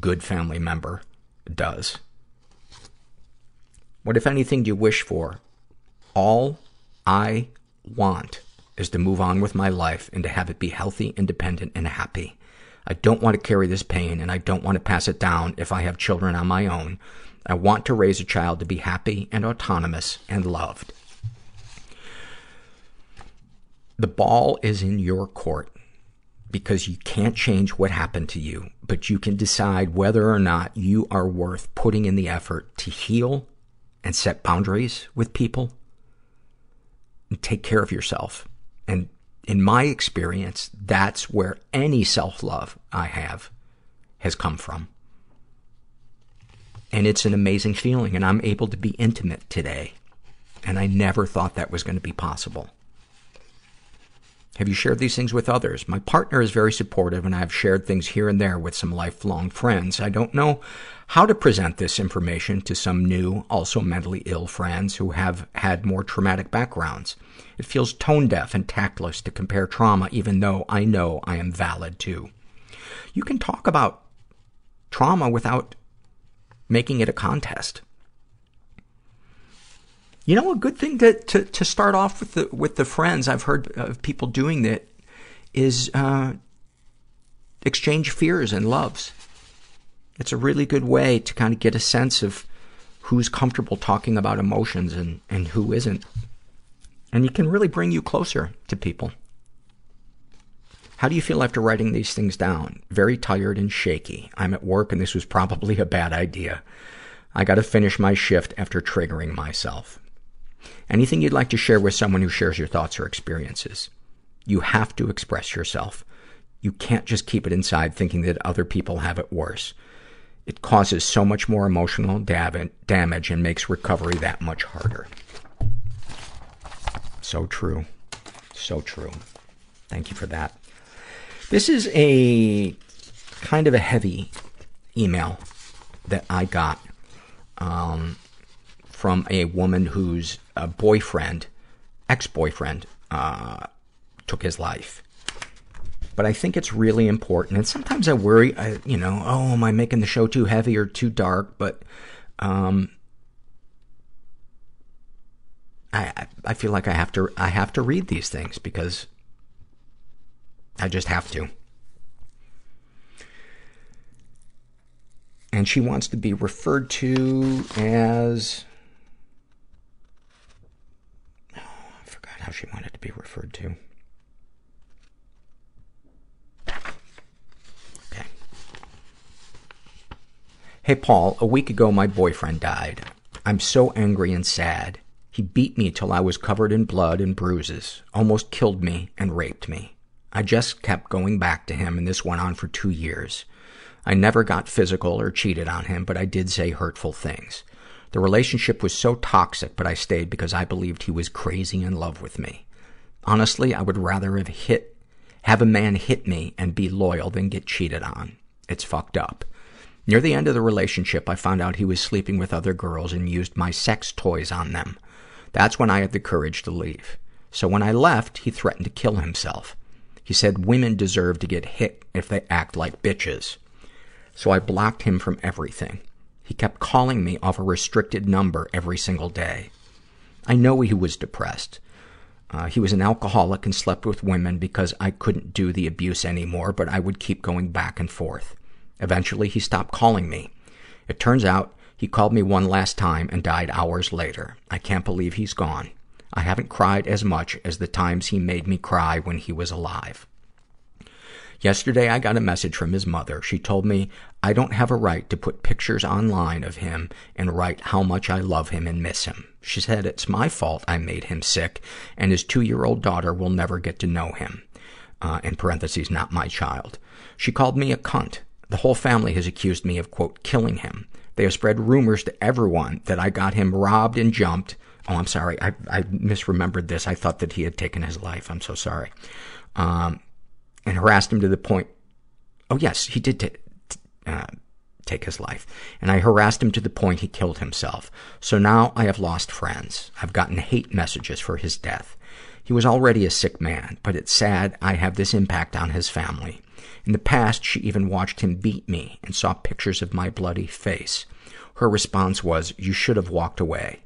good family member does. What, if anything, do you wish for? All I want is to move on with my life and to have it be healthy, independent, and happy. I don't want to carry this pain and I don't want to pass it down if I have children on my own. I want to raise a child to be happy and autonomous and loved. The ball is in your court because you can't change what happened to you, but you can decide whether or not you are worth putting in the effort to heal and set boundaries with people and take care of yourself. And in my experience, that's where any self-love I have has come from. And it's an amazing feeling, and I'm able to be intimate today. And I never thought that was going to be possible. Have you shared these things with others? My partner is very supportive, and I've shared things here and there with some lifelong friends. I don't know how to present this information to some new, also mentally ill friends who have had more traumatic backgrounds. It feels tone deaf and tactless to compare trauma, even though I know I am valid too. You can talk about trauma without making it a contest. You know, a good thing to, to, to start off with the, with the friends, I've heard of people doing that, is uh, exchange fears and loves. It's a really good way to kind of get a sense of who's comfortable talking about emotions and, and who isn't. And it can really bring you closer to people. How do you feel after writing these things down? Very tired and shaky. I'm at work and this was probably a bad idea. I gotta finish my shift after triggering myself. Anything you'd like to share with someone who shares your thoughts or experiences? You have to express yourself. You can't just keep it inside thinking that other people have it worse. It causes so much more emotional damage and makes recovery that much harder. So true. So true. Thank you for that. This is a kind of a heavy email that I got um, from a woman whose uh, boyfriend, ex-boyfriend, uh, took his life. But I think it's really important, and sometimes I worry, I, you know, oh, am I making the show too heavy or too dark? But um, I, I feel like I have to, I have to read these things because I just have to. And she wants to be referred to as, oh, <sighs> I forgot how she wanted to be referred to. Hey, Paul, a week ago my boyfriend died. I'm so angry and sad. He beat me till I was covered in blood and bruises, almost killed me, and raped me. I just kept going back to him, and this went on for two years. I never got physical or cheated on him, but I did say hurtful things. The relationship was so toxic, but I stayed because I believed he was crazy in love with me. Honestly, I would rather have hit, have a man hit me and be loyal than get cheated on. It's fucked up. Near the end of the relationship, I found out he was sleeping with other girls and used my sex toys on them. That's when I had the courage to leave. So when I left, he threatened to kill himself. He said women deserve to get hit if they act like bitches. So I blocked him from everything. He kept calling me off a restricted number every single day. I know he was depressed. Uh, he was an alcoholic and slept with women because I couldn't do the abuse anymore, but I would keep going back and forth. Eventually, he stopped calling me. It turns out he called me one last time and died hours later. I can't believe he's gone. I haven't cried as much as the times he made me cry when he was alive. Yesterday, I got a message from his mother. She told me I don't have a right to put pictures online of him and write how much I love him and miss him. She said it's my fault I made him sick, and his two-year-old daughter will never get to know him. Uh, in parentheses, not my child. She called me a cunt. The whole family has accused me of, quote, killing him. They have spread rumors to everyone that I got him robbed and jumped. Oh, I'm sorry. I, I misremembered this. I thought that he had taken his life. I'm so sorry. Um, and harassed him to the point, oh yes, he did t- t- uh, take his life. And I harassed him to the point he killed himself. So now I have lost friends. I've gotten hate messages for his death. He was already a sick man, but it's sad I have this impact on his family. In the past, she even watched him beat me and saw pictures of my bloody face. Her response was, you should have walked away.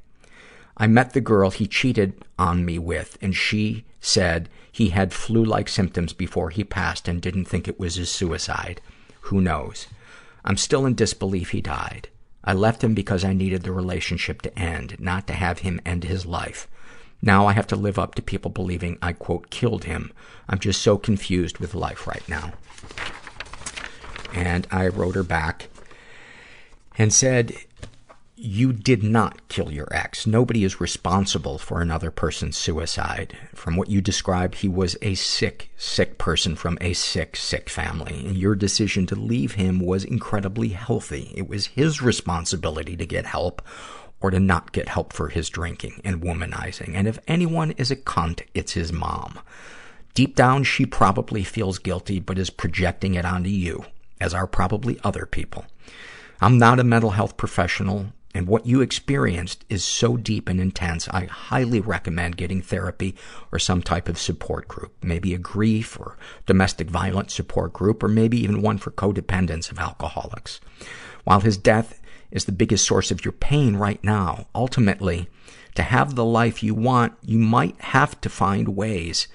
I met the girl he cheated on me with, and she said he had flu-like symptoms before he passed and didn't think it was his suicide. Who knows? I'm still in disbelief he died. I left him because I needed the relationship to end, not to have him end his life. Now I have to live up to people believing I, quote, killed him. I'm just so confused with life right now. And I wrote her back and said, you did not kill your ex. Nobody is responsible for another person's suicide. From what you described, he was a sick, sick person from a sick, sick family. Your decision to leave him was incredibly healthy. It was his responsibility to get help or to not get help for his drinking and womanizing. And if anyone is a cunt, it's his mom. Deep down, she probably feels guilty, but is projecting it onto you, as are probably other people. I'm not a mental health professional, and what you experienced is so deep and intense, I highly recommend getting therapy or some type of support group. Maybe a grief or domestic violence support group, or maybe even one for codependents of alcoholics. While his death is the biggest source of your pain right now, ultimately, to have the life you want, you might have to find ways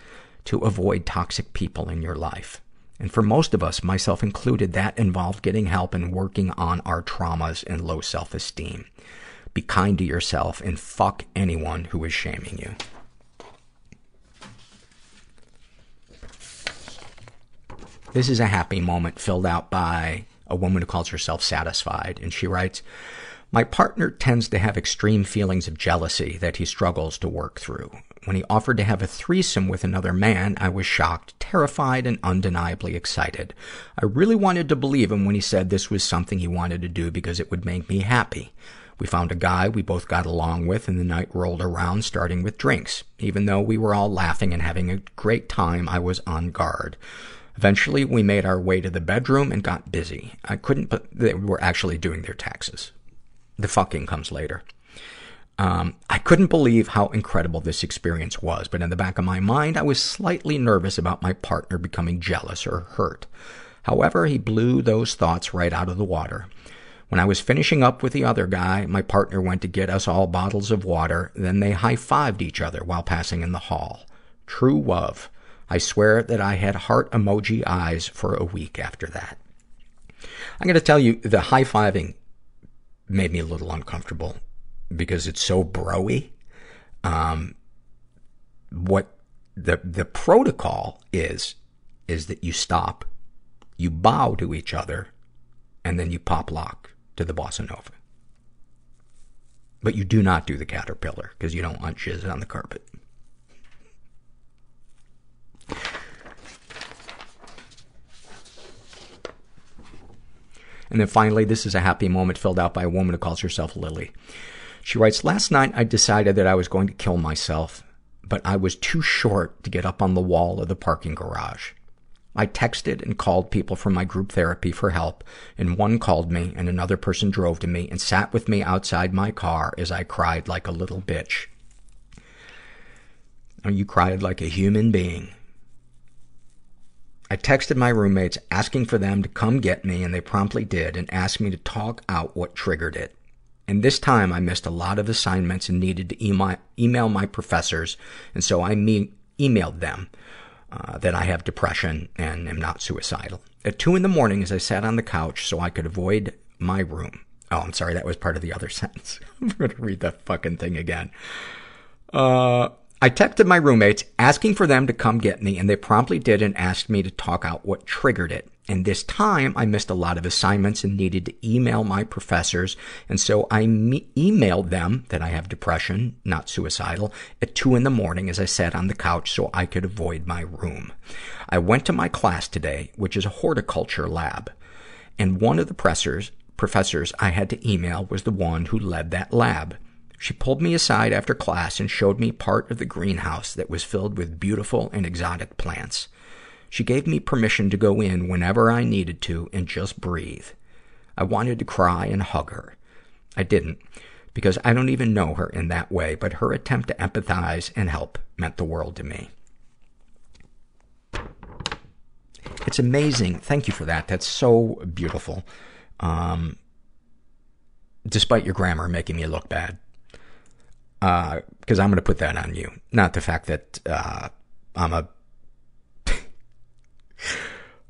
to avoid toxic people in your life. And for most of us, myself included, that involved getting help and working on our traumas and low self-esteem. Be kind to yourself and fuck anyone who is shaming you. This is a happy moment filled out by a woman who calls herself Satisfied. And she writes, My partner tends to have extreme feelings of jealousy that he struggles to work through. When he offered to have a threesome with another man, I was shocked, terrified, and undeniably excited. I really wanted to believe him when he said this was something he wanted to do because it would make me happy. We found a guy we both got along with, and the night rolled around, starting with drinks. Even though we were all laughing and having a great time, I was on guard. Eventually, we made our way to the bedroom and got busy. I couldn't, but they were actually doing their taxes. The fucking comes later. Um, I couldn't believe how incredible this experience was, but in the back of my mind, I was slightly nervous about my partner becoming jealous or hurt. However, he blew those thoughts right out of the water. When I was finishing up with the other guy, my partner went to get us all bottles of water, then they high-fived each other while passing in the hall. True love. I swear that I had heart emoji eyes for a week after that. I'm gonna tell you, the high-fiving made me a little uncomfortable because it's so broy. Um, what the, the protocol is, is that you stop, you bow to each other, and then you pop lock to the bossa nova. But you do not do the caterpillar because you don't want jizz on the carpet. And then finally, this is a happy moment filled out by a woman who calls herself Lily. She writes, Last night I decided that I was going to kill myself, but I was too short to get up on the wall of the parking garage. I texted and called people from my group therapy for help, and one called me and another person drove to me and sat with me outside my car as I cried like a little bitch. Oh, you cried like a human being. I texted my roommates asking for them to come get me, and they promptly did and asked me to talk out what triggered it. And this time I missed a lot of assignments and needed to email, email my professors, and so I me- emailed them uh, that I have depression and am not suicidal. At two in the morning, as I sat on the couch so I could avoid my room. Oh, I'm sorry, that was part of the other <laughs> sentence. I'm going to read that fucking thing again. Uh, I texted my roommates asking for them to come get me, and they promptly did and asked me to talk out what triggered it. And this time, I missed a lot of assignments and needed to email my professors, and so I me- emailed them that I have depression, not suicidal, at two in the morning as I sat on the couch so I could avoid my room. I went to my class today, which is a horticulture lab, and one of the professors, professors I had to email was the one who led that lab. She pulled me aside after class and showed me part of the greenhouse that was filled with beautiful and exotic plants. She gave me permission to go in whenever I needed to and just breathe. I wanted to cry and hug her. I didn't, because I don't even know her in that way, but her attempt to empathize and help meant the world to me. It's amazing. Thank you for that. That's so beautiful. Um, despite your grammar making me look bad because uh, I'm going to put that on you. Not the fact that uh, I'm a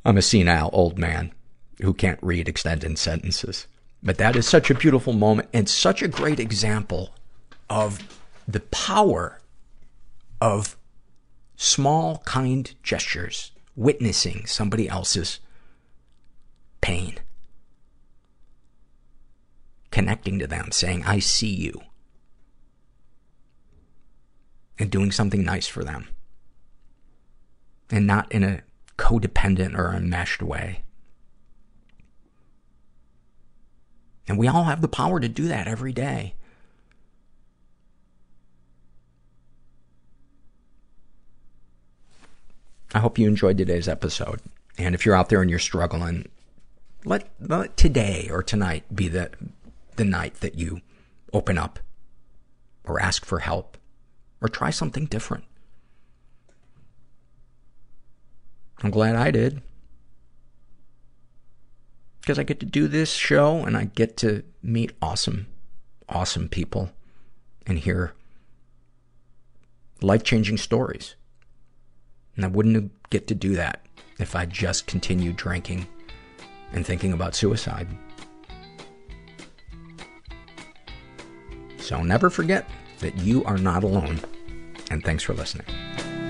I'm a senile old man who can't read extended sentences. But that is such a beautiful moment and such a great example of the power of small, kind gestures, witnessing somebody else's pain, connecting to them, saying, I see you and doing something nice for them. And not in a codependent or enmeshed way. And we all have the power to do that every day. I hope you enjoyed today's episode. And if you're out there and you're struggling, let, let today or tonight be the, the night that you open up or ask for help or try something different. I'm glad I did. Because I get to do this show and I get to meet awesome, awesome people and hear life changing stories. And I wouldn't get to do that if I just continued drinking and thinking about suicide. So never forget that you are not alone. And thanks for listening.